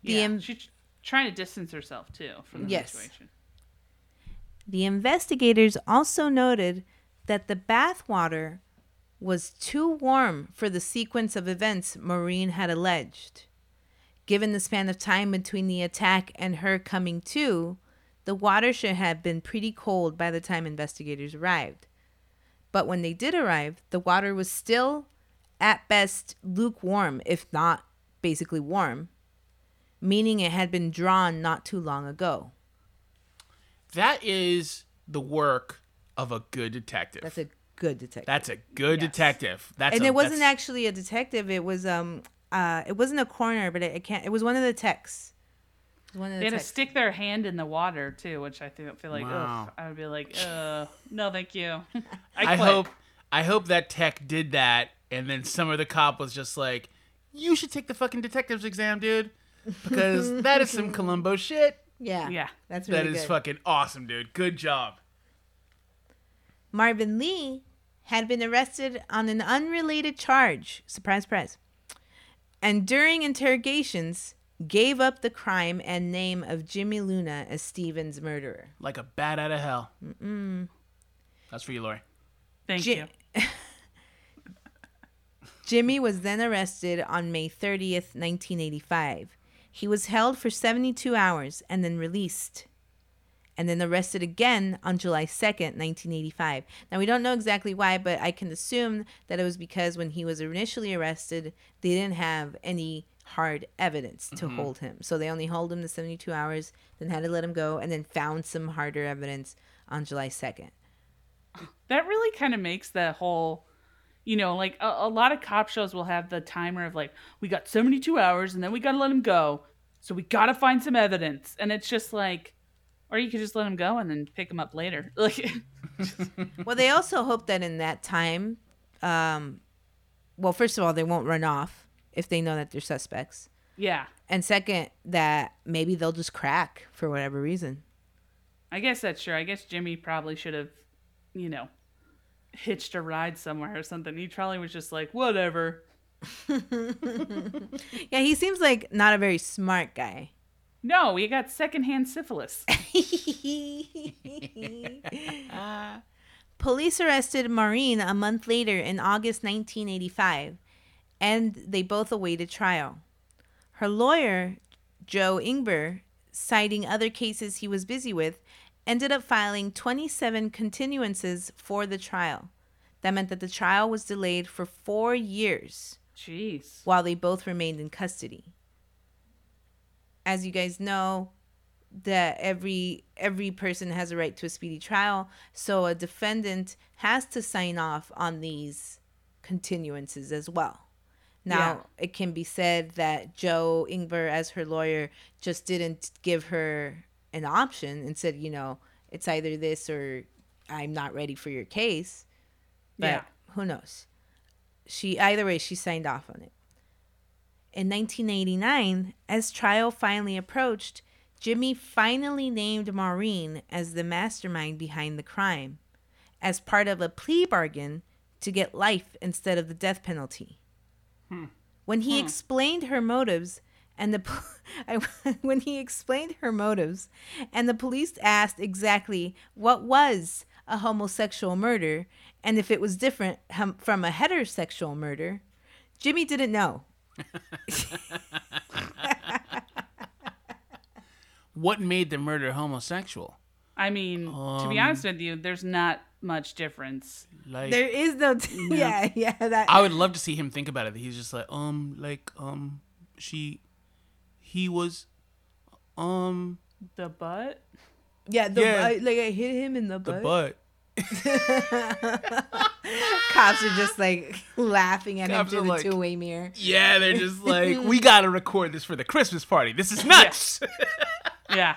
The yeah, im- she's trying to distance herself too from the Yes. situation. The investigators also noted that the bath water was too warm for the sequence of events Maureen had alleged. Given the span of time between the attack and her coming to, the water should have been pretty cold by the time investigators arrived. But when they did arrive, the water was still, at best, lukewarm, if not basically warm, meaning it had been drawn not too long ago. That is the work of a good detective. That's a good detective. That's a good Yes. detective. That's and a- it wasn't that's- actually a detective. It was um uh it wasn't a coroner, but it, it can't. It was one of the techs. One of They the had to stick their hand in the water too, which I feel, feel like, Wow. I would be like, uh, no, thank you. I quit. hope I hope that tech did that and then some of the cop was just like, You should take the fucking detective's exam, dude. Because that is some Columbo shit. Yeah, Yeah. that's really That is good. fucking awesome, dude. Good job. Marvin Lee had been arrested on an unrelated charge. Surprise, surprise. And during interrogations, gave up the crime and name of Jimmy Luna as Stephen's murderer. Like a bat out of hell. Mm-mm. That's for you, Lauri. Thank Ji- you. Jimmy was then arrested on May 30th, 1985. He was held for 72 hours and then released. And then arrested again on July 2nd, 1985. Now, we don't know exactly why, but I can assume that it was because when he was initially arrested, they didn't have any hard evidence to mm-hmm. hold him. So they only held him the 72 hours, then had to let him go, and then found some harder evidence on July 2nd. That really kind of makes the whole, you know, like a, a lot of cop shows will have the timer of like, we got 72 hours and then we got to let him go. So we got to find some evidence. And it's just like, or you could just let him go and then pick him up later. Like, well, they also hope that in that time, um, well, first of all, they won't run off if they know that they're suspects, yeah, and second, that maybe they'll just crack for whatever reason. I guess that's true. I guess Jimmy probably should have, you know, hitched a ride somewhere or something. He probably was just like, whatever. Yeah, he seems like not a very smart guy. No, we got secondhand syphilis. Police arrested Maureen a month later in August 1985, and they both awaited trial. Her lawyer, Joe Ingber, citing other cases he was busy with, ended up filing 27 continuances for the trial. That meant that the trial was delayed for four years Jeez. while they both remained in custody. As you guys know, that every every person has a right to a speedy trial, so a defendant has to sign off on these continuances as well. Now, Yeah. it can be said that Joe Ingber, as her lawyer, just didn't give her an option and said, you know, it's either this or I'm not ready for your case. But Yeah. who knows? She either way, she signed off on it. In 1989, as trial finally approached, Jimmy finally named Maureen as the mastermind behind the crime, as part of a plea bargain to get life instead of the death penalty. Hmm. When he hmm. explained her motives, and the I, when he explained her motives, and the police asked exactly what was a homosexual murder and if it was different hum- from a heterosexual murder, Jimmy didn't know. What made the murder homosexual? I mean, to be Um, honest with you, there's not much difference. Like There is no, t- yeah, yeah, that. I would love to see him think about it. He's just like, um, like, um, she, he was, um, The butt? yeah, the, yeah. I, like I hit him in the butt. the butt. butt. cops are just like laughing at him through the like- two-way mirror. Yeah, they're just like, we gotta record this for the Christmas party. This is nuts. Yeah.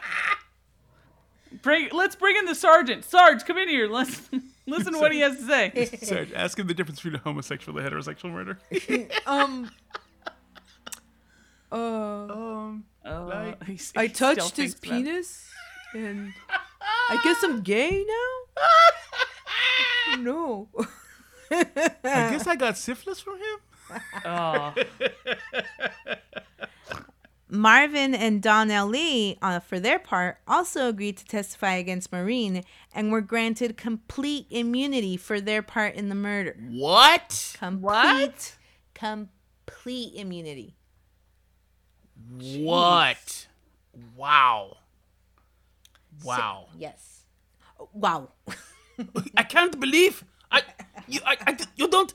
Bring let's bring in the sergeant. Sarge, come in here. Listen listen to what he has to say. Sarge, ask him the difference between a homosexual and a heterosexual murder. Um. Uh, um, Oh, Like, he's- I he still touched his thinks about it. penis, and I guess I'm gay now. no. I guess I got syphilis from him. Oh. Marvin and Donnell Lee, uh, for their part, also agreed to testify against Maureen and were granted complete immunity for their part in the murder. what? Complete, complete immunity. What? Wow. Wow. Yes. Wow. I can't believe I you I, I you don't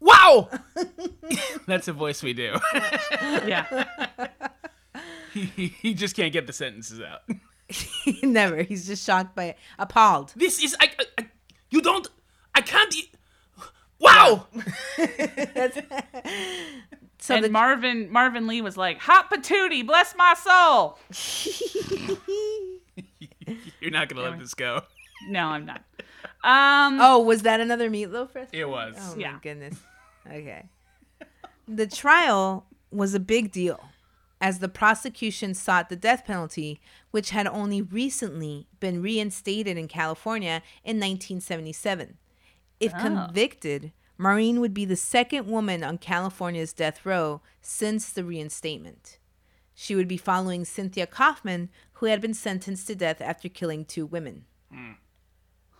Wow. That's a voice we do. Yeah. he, he- he just can't get the sentences out. Never. He's just shocked by it. Appalled. This is I, I, I you don't I can't e- Wow. So and the Marvin Marvin Lee was like, "Hot patootie, bless my soul." You're not going to let this go. No, I'm not. Um, Oh, was that another meatloaf recipe? It was. Oh Yeah. my goodness. Okay. The trial was a big deal as the prosecution sought the death penalty, which had only recently been reinstated in California in 1977. If Oh. convicted, Maureen would be the second woman on California's death row since the reinstatement. She would be following Cynthia Coffman, who had been sentenced to death after killing two women.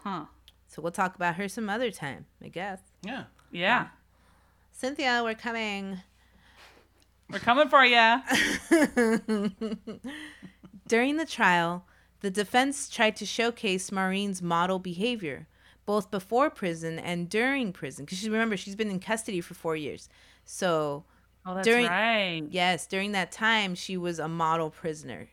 huh? So we'll talk about her some other time, I guess. Yeah. Yeah, Cynthia, we're coming. we're coming for ya. During the trial, the defense tried to showcase Maureen's model behavior, both before prison and during prison. Because she remember, she's been in custody for four years. So, Oh, that's During- right. yes, during that time, she was a model prisoner.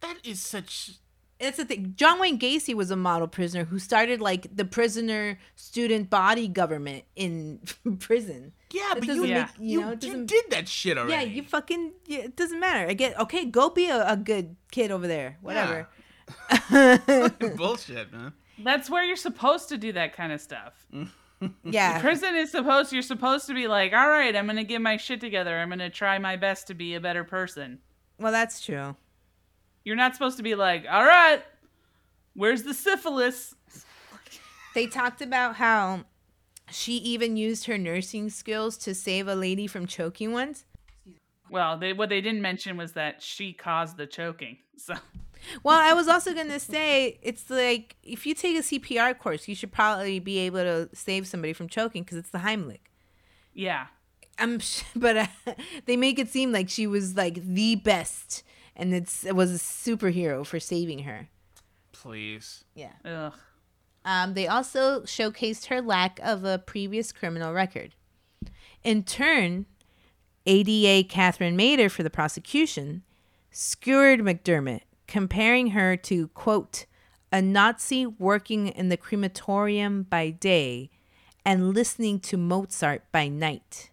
That is such It's the thing. John Wayne Gacy was a model prisoner who started like the prisoner student body government in prison. Yeah, It but doesn't you, make- you you, know, it you did that shit already. Yeah, you fucking. Yeah, it doesn't matter. I get okay. Go be a, a good kid over there. Whatever. bullshit, man. That's where you're supposed to do that kind of stuff. Yeah. The Prison is supposed. You're supposed to be like, all right, I'm gonna get my shit together. I'm gonna try my best to be a better person. Well, that's true. You're not supposed to be like, all right, where's the syphilis? They talked about how she even used her nursing skills to save a lady from choking once. Well, they, what they didn't mention was that she caused the choking. So Well, I was also going to say it's like if you take a CPR course, you should probably be able to save somebody from choking because it's the Heimlich. yeah, I'm, but uh, they make it seem like she was like the best, and it's it was a superhero for saving her. Please. Yeah. ugh. Um, they also showcased her lack of a previous criminal record. In turn, ADA Katherine Mader for the prosecution skewered McDermott, comparing her to, quote, a Nazi working in the crematorium by day and listening to Mozart by night.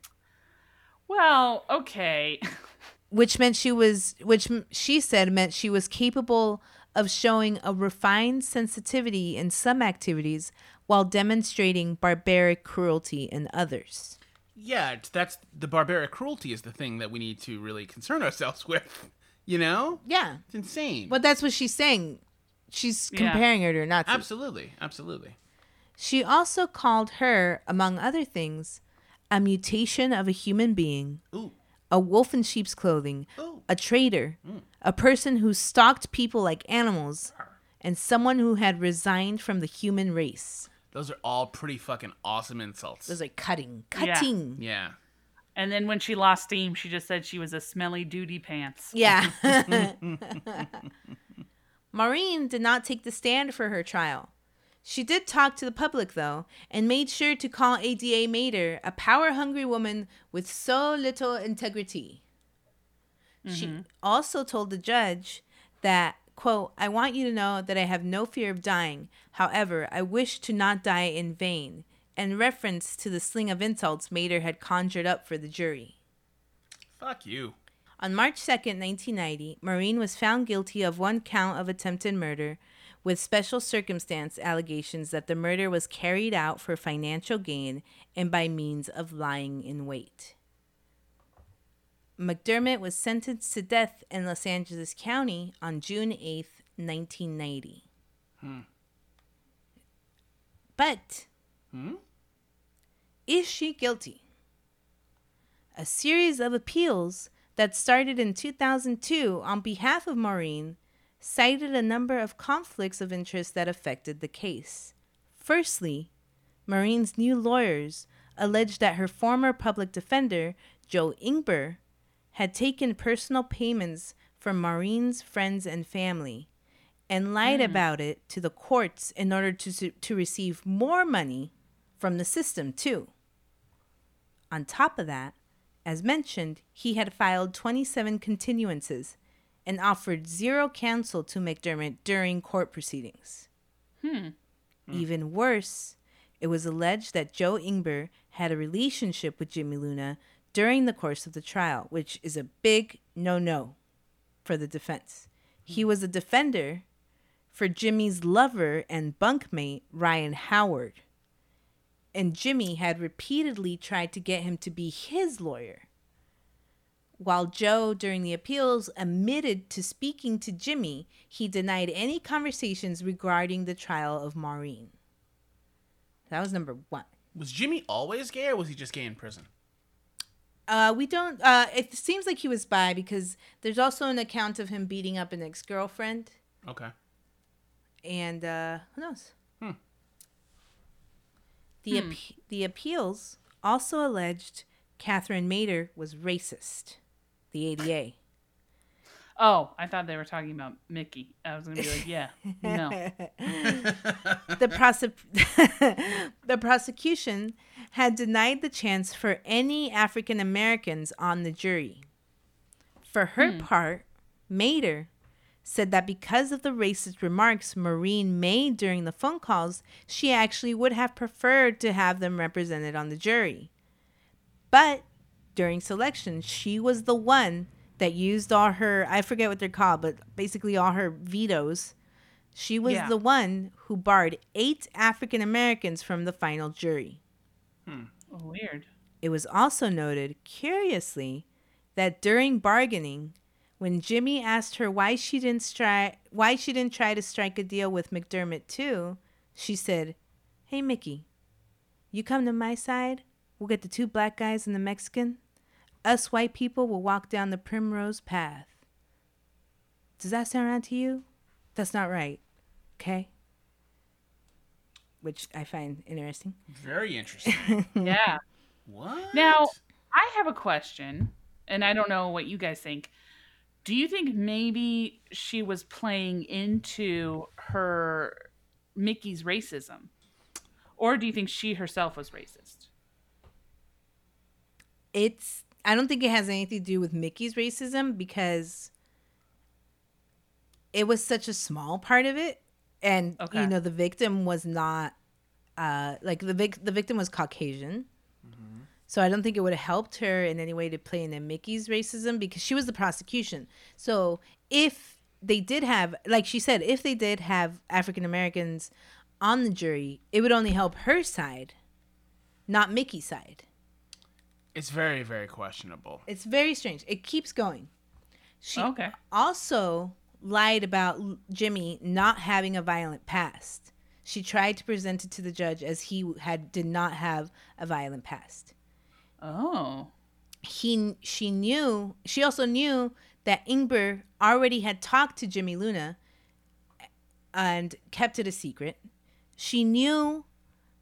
Well, okay. which meant she was which she said meant she was capable of showing a refined sensitivity in some activities while demonstrating barbaric cruelty in others. Yeah, that's the barbaric cruelty is the thing that we need to really concern ourselves with. You know? Yeah. It's insane. But that's what she's saying. She's Yeah. comparing her to a Nazi. Absolutely. Absolutely. She also called her, among other things, a mutation of a human being, Ooh. a wolf in sheep's clothing, Ooh. a traitor, mm. a person who stalked people like animals, and someone who had resigned from the human race. Those are all pretty fucking awesome insults. Those are cutting, Yeah. cutting. yeah. And then when she lost steam, she just said she was a smelly duty pants. Yeah. Maureen did not take the stand for her trial. She did talk to the public, though, and made sure to call ADA Mader a power hungry woman with so little integrity. She mm-hmm. also told the judge that, quote, I want you to know that I have no fear of dying. However, I wish to not die in vain, in reference to the sling of insults Mader had conjured up for the jury. Fuck you. On March 2nd, 1990, Maureen was found guilty of one count of attempted murder with special circumstance allegations that the murder was carried out for financial gain and by means of lying in wait. McDermott was sentenced to death in Los Angeles County on June 8th, 1990. Hmm. But is she guilty? A series of appeals that started in 2002 on behalf of Maureen cited a number of conflicts of interest that affected the case. Firstly, Maureen's new lawyers alleged that her former public defender, Joe Ingber, had taken personal payments from Maureen's friends and family and lied hmm. about it to the courts in order to, to receive more money from the system, too. On top of that, as mentioned, he had filed 27 continuances and offered zero counsel to McDermott during court proceedings. Hmm. Even worse, it was alleged that Joe Ingber had a relationship with Jimmy Luna during the course of the trial, which is a big no no for the defense. He was a defender for Jimmy's lover and bunkmate, Ryan Howard. And Jimmy had repeatedly tried to get him to be his lawyer. While Joe, during the appeals, admitted to speaking to Jimmy, he denied any conversations regarding the trial of Maureen. That was number one. Was Jimmy always gay or was he just gay in prison? Uh, we don't. Uh, it seems like he was bi because there's also an account of him beating up an ex girlfriend, Okay. and uh, who knows? Hmm. The the appeals also alleged Katherine Mader was racist. The ADA. Oh, I thought they were talking about Miki. I was gonna be like, yeah, no. the prosec- the prosecution had denied the chance for any African Americans on the jury. For her part, Mader said that because of the racist remarks Maureen made during the phone calls, she actually would have preferred to have them represented on the jury. But during selection, she was the one that used all her, I forget what they're called, but basically all her vetoes. She was Yeah. the one who barred eight African Americans from the final jury. Hmm. Weird. It was also noted, curiously, that during bargaining, when Jimmy asked her why she didn't try why she didn't try to strike a deal with McDermott too, she said, "Hey Miki, you come to my side, we'll get the two black guys and the Mexican. Us white people will walk down the primrose path." Does that sound right to you? That's not right. Okay? Which I find interesting. Very interesting. Yeah. what? Now, I have a question, and I don't know what you guys think. Do you think maybe she was playing into her Miki's racism? Or do you think she herself was racist? it's I don't think it has anything to do with Miki's racism because it was such a small part of it and Okay. you know the victim was not uh like the vic- the victim was Caucasian. So I don't think it would have helped her in any way to play into Miki's racism because she was the prosecution. So if they did have like she said if they did have African Americans on the jury, it would only help her side, not Miki's side. It's very, very questionable. It's very strange. It keeps going. She Okay. also lied about Jimmy not having a violent past. She tried to present it to the judge as he had did not have a violent past. Oh. He she knew she also knew that Ingber already had talked to Jimmy Luna and kept it a secret. She knew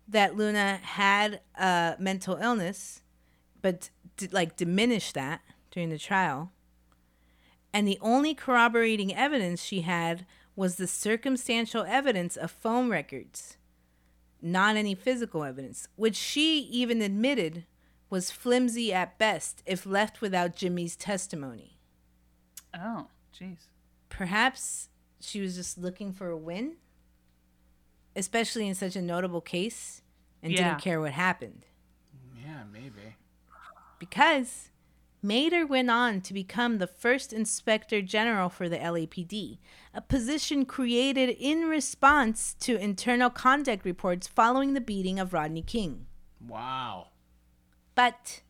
that Luna had a mental illness, but d- like diminished that during the trial. And the only corroborating evidence she had was the circumstantial evidence of phone records, not any physical evidence, which she even admitted was flimsy at best if left without Jimmy's testimony. Oh, jeez. Perhaps she was just looking for a win, especially in such a notable case, and Yeah. didn't care what happened. Yeah, maybe. Because Mader went on to become the first inspector general for the LAPD, a position created in response to internal conduct reports following the beating of Rodney King. Wow. But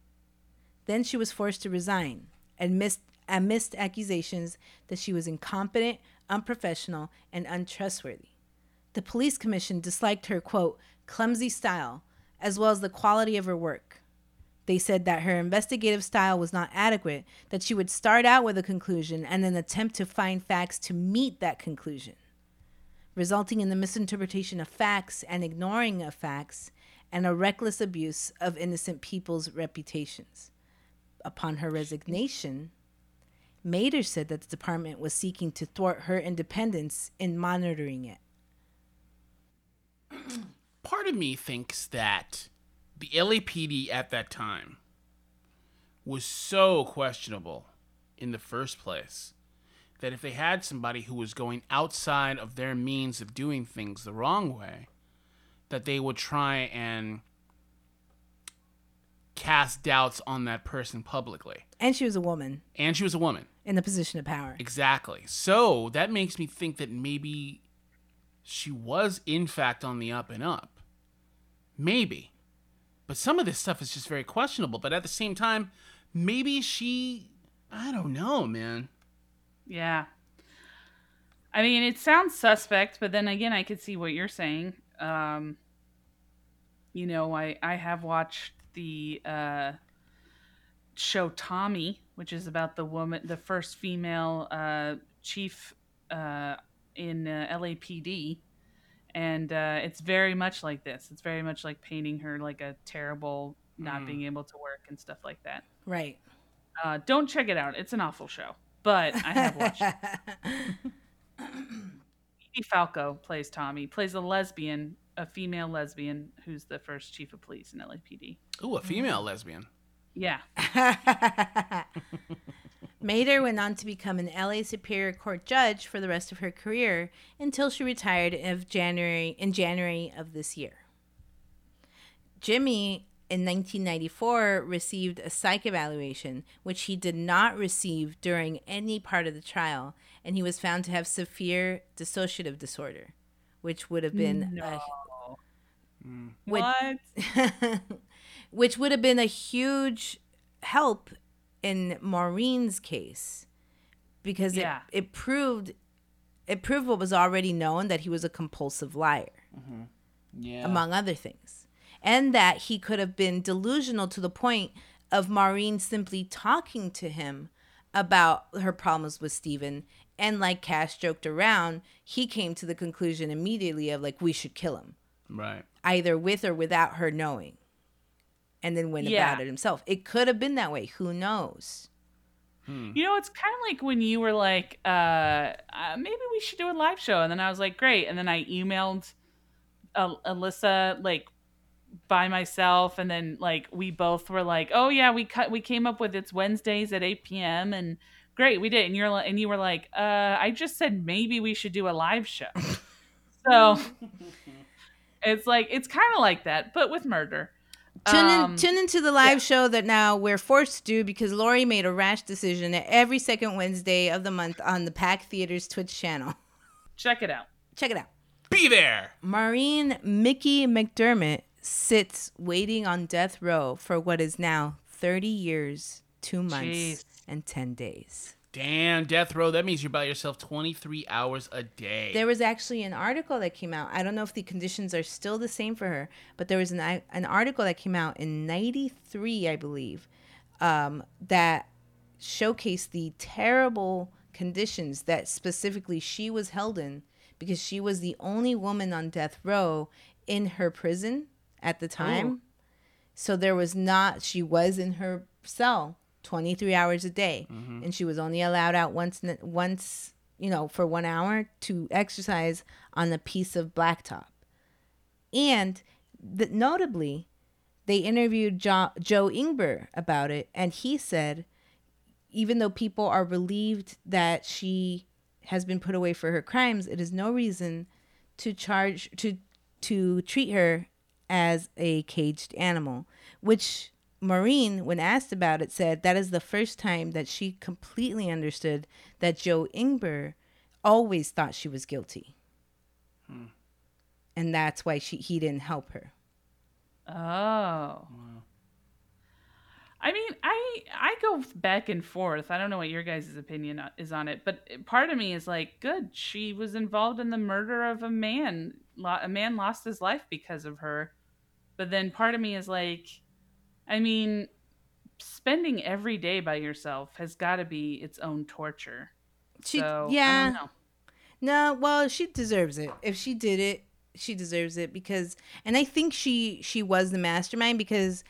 then she was forced to resign amidst, amidst accusations that she was incompetent, unprofessional, and untrustworthy. The police commission disliked her, quote, clumsy style, as well as the quality of her work. They said that her investigative style was not adequate, that she would start out with a conclusion and then attempt to find facts to meet that conclusion, resulting in the misinterpretation of facts and ignoring of facts and a reckless abuse of innocent people's reputations. Upon her resignation, Mader said that the department was seeking to thwart her independence in monitoring it. Part of me thinks that the LAPD at that time was so questionable in the first place that if they had somebody who was going outside of their means of doing things the wrong way, that they would try and cast doubts on that person publicly. And she was a woman And she was a woman. in a position of power. Exactly. So that makes me think that maybe she was, in fact, on the up and up. Maybe. But some of this stuff is just very questionable. But at the same time, maybe she. I don't know, man. Yeah. I mean, it sounds suspect, but then again, I could see what you're saying. Um, you know, I I have watched the uh, show Tommy, which is about the woman, the first female uh, chief uh, in uh, LAPD, and uh, it's very much like this. It's very much like painting her like a terrible, not Mm. being able to work and stuff like that. Right. Uh, don't check it out. It's an awful show, but I have watched it. Edie Falco plays Tommy, plays a lesbian, a female lesbian who's the first chief of police in LAPD. Ooh, a female lesbian. Yeah. Mader went on to become an LA Superior Court judge for the rest of her career until she retired of January in January of this year. Jimmy in 1994 received a psych evaluation which he did not receive during any part of the trial and he was found to have severe dissociative disorder which would have been a, hmm. Would- What? which would have been a huge help in Maureen's case because Yeah. it, it proved it proved what was already known that he was a compulsive liar mm-hmm. Yeah. among other things and that he could have been delusional to the point of Maureen simply talking to him about her problems with Stephen and like Cash joked around he came to the conclusion immediately of like we should kill him right. either with or without her knowing and then went Yeah. about it himself it could have been that way who knows You know, it's kind of like when you were like, uh, uh, maybe we should do a live show. And then I was like, great. And then I emailed uh, Alyssa, like, by myself. And then, like, we both were like, oh, yeah, we cut, we came up with it's Wednesdays at 8 p.m. And great, we did. And you're, and you were like, uh, I just said maybe we should do a live show. so it's like, it's kind of like that, but with murder. tune Um, in tune into the live show that now we're forced to do because Lauri made a rash decision every second Wednesday of the month on the Pack Theaters Twitch channel Check it out. check it out Be there. Maureen Miki McDermott sits waiting on death row for what is now 30 years, 2 months, Jeez. And 10 days. Damn, death row. That means you're by yourself 23 hours a day. There was actually an article that came out. I don't know if the conditions are still the same for her, but there was an an article that came out in 93, I believe, um, that showcased the terrible conditions that specifically she was held in because she was the only woman on death row in her prison at the time. So there was not, she was in her cell 23 hours a day mm-hmm. and she was only allowed out once, once, you know, for one hour to exercise on a piece of blacktop. And th- notably, they interviewed jo- Joe Ingber about it, and he said, even though people are relieved that she has been put away for her crimes, it is no reason to charge to to treat her as a caged animal, which Maureen, when asked about it, said that is the first time that she completely understood that Joe Ingber always thought she was guilty. Hmm. And that's why she he didn't help her. Oh. I mean, I I go back and forth. I don't know what your guys' opinion uh, is on it, but part of me is like, good. She was involved in the murder of a man. A man lost his life because of her. But then part of me is like, I mean, spending every day by yourself has got to be its own torture. She so, I yeah. don't know. No, well, she deserves it. If she did it, she deserves it because and I think she she was the mastermind because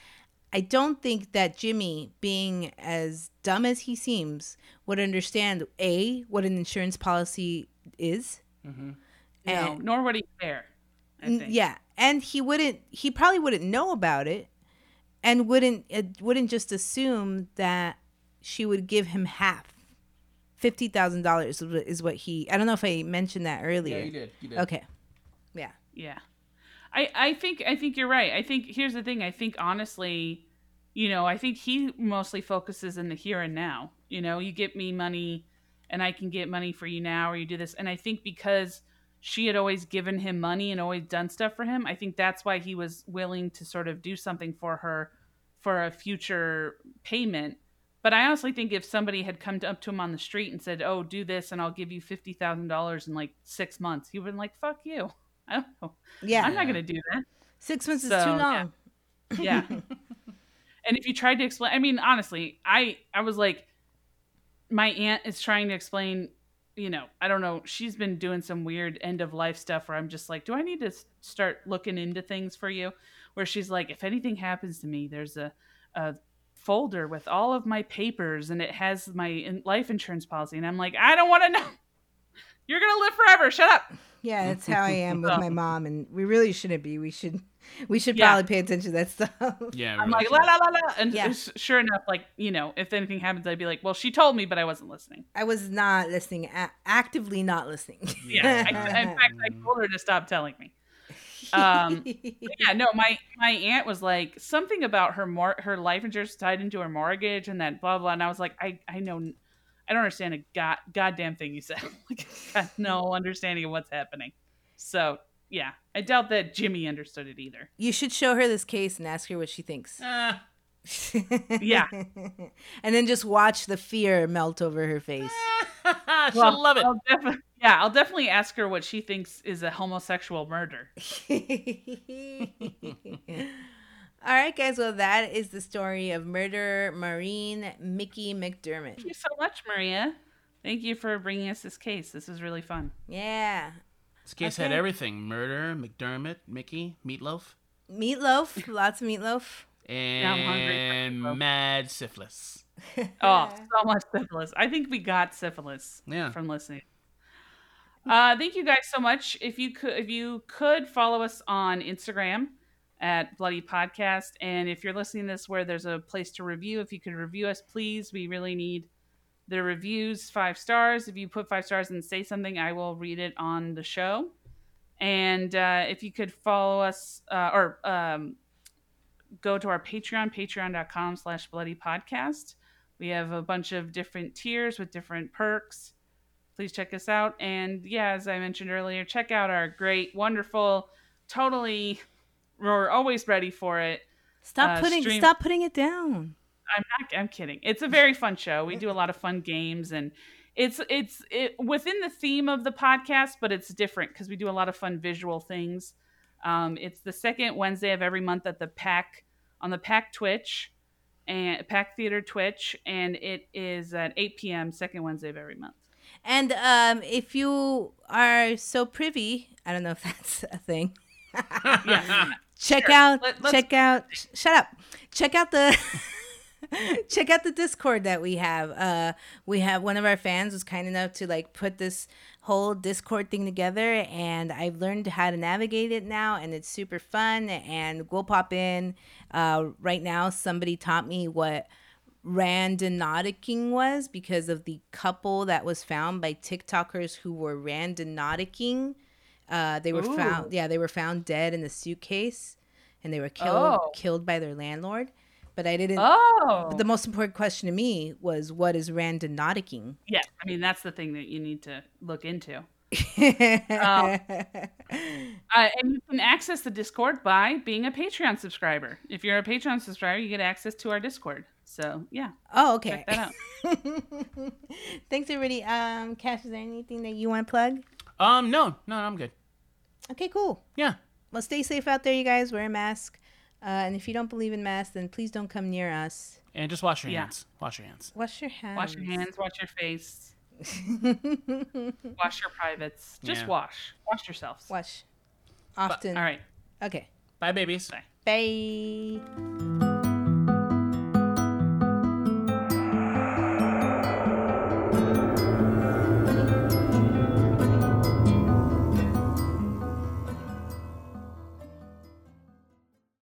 I don't think that Jimmy, being as dumb as he seems, would understand A, what an insurance policy is. Mm-hmm. No, And- nor would he care. I N- think. Yeah, and he wouldn't. He probably wouldn't know about it, and wouldn't uh, wouldn't just assume that she would give him half. Fifty thousand dollars is what he. I don't know if I mentioned that earlier. Yeah, you did. You did. Okay. Yeah. Yeah. I I think I think you're right. I think here's the thing. I think honestly, you know, I think he mostly focuses in the here and now. You know, you get me money and I can get money for you now or you do this. And I think because she had always given him money and always done stuff for him, I think that's why he was willing to sort of do something for her for a future payment. But I honestly think if somebody had come up to him on the street and said, "Oh, do this, and I'll give you fifty thousand dollars in like six months," he would have been like, "Fuck you! I don't know. Yeah. I'm not gonna do that." Six months is So, too yeah. long. Yeah. and if you tried to explain, I mean, honestly, I I was like, my aunt is trying to explain. You know, I don't know. She's been doing some weird end of life stuff where I'm just like, do I need to start looking into things for you? Where she's like, if anything happens to me, there's a a folder with all of my papers and it has my life insurance policy, and I'm like, I don't want to know. You're gonna live forever. Shut up. Yeah, that's how I am with my mom, and we really shouldn't be. We should, we should Yeah. probably pay attention to that stuff. Yeah. I'm really like, la la la la. And Yeah. sure enough, like, you know, if anything happens, I'd be like, well, she told me, but I wasn't listening. I was not listening, a- actively not listening. Yeah. I, in fact, I told her to stop telling me. Um, yeah, no, my, my aunt was like, something about her mor- her life insurance tied into her mortgage and that blah, blah. And I was like, I, I know, I don't understand a god, goddamn thing you said. like, I got no understanding of what's happening. So, yeah, I doubt that Jimmy understood it either. you should show her this case and ask her what she thinks. Ah, Yeah. and then just watch the fear melt over her face. she'll Well, love it. I'll defi- yeah, I'll definitely ask her what she thinks is a homosexual murder. All right, guys. Well, that is the story of murder Maureen Miki McDermott. Thank you so much, Maria. Thank you for bringing us this case. This was really fun. Yeah. This case had everything: murder, McDermott, Miki, Meatloaf, Meatloaf. Lots of meatloaf. and I'm hungry for meatloaf. mad syphilis. Oh, so much syphilis. I think we got syphilis Yeah. from listening. Uh, thank you guys so much. If you could, if you could follow us on Instagram at Bloody Podcast, and if you're listening this where there's a place to review, if you could review us, please. We really need the reviews. Five stars. If you put five stars and say something, I will read it on the show. And uh, if you could follow us uh, or um, go to our Patreon, patreon.com slash bloody podcast. We have a bunch of different tiers with different perks. Please check us out. And yeah, as I mentioned earlier, check out our great, wonderful, totally, we're always ready for it. Stop Uh, putting stream- stop putting it down. I'm not. I'm kidding. It's a very fun show. We do a lot of fun games, and it's it's it within the theme of the podcast, but it's different because we do a lot of fun visual things. Um, it's the second Wednesday of every month at the Pack on the Pack Twitch and Pack Theater Twitch, and it is at 8 p.m. second Wednesday of every month. And um, if you are so privy, I don't know if that's a thing. Yeah. Check Sure. out Let- check out sh- shut up check out the check out the discord that we have uh we have one of our fans was kind enough to like put this whole discord thing together and i've learned how to navigate it now and it's super fun and we'll pop in uh right now somebody taught me what randonauticing was because of the couple that was found by TikTokers who were randonauticing. Uh, they were Ooh. found, yeah, they were found dead in the suitcase, and they were killed Oh. killed by their landlord. But I didn't. Oh, But the most important question to me was, what is randonauticing? yeah. I mean, that's the thing that you need to look into. Oh. Uh, and you can access the Discord by being a Patreon subscriber. If you're a Patreon subscriber, you get access to our Discord. So yeah, oh, okay. check that out. Thanks, everybody. Um, Cash, is there anything that you want to plug? Um, no, no, I'm good. Okay, cool. Yeah. Well, stay safe out there, you guys. Wear a mask. Uh, and if you don't believe in masks, then please don't come near us. And just wash your Yeah. hands. Wash your hands. Wash your hands. Wash your hands. Wash your face. Wash your privates. Just Yeah. wash. Wash yourselves. Wash. Often. All right. Okay. Bye, babies. Bye. Bye.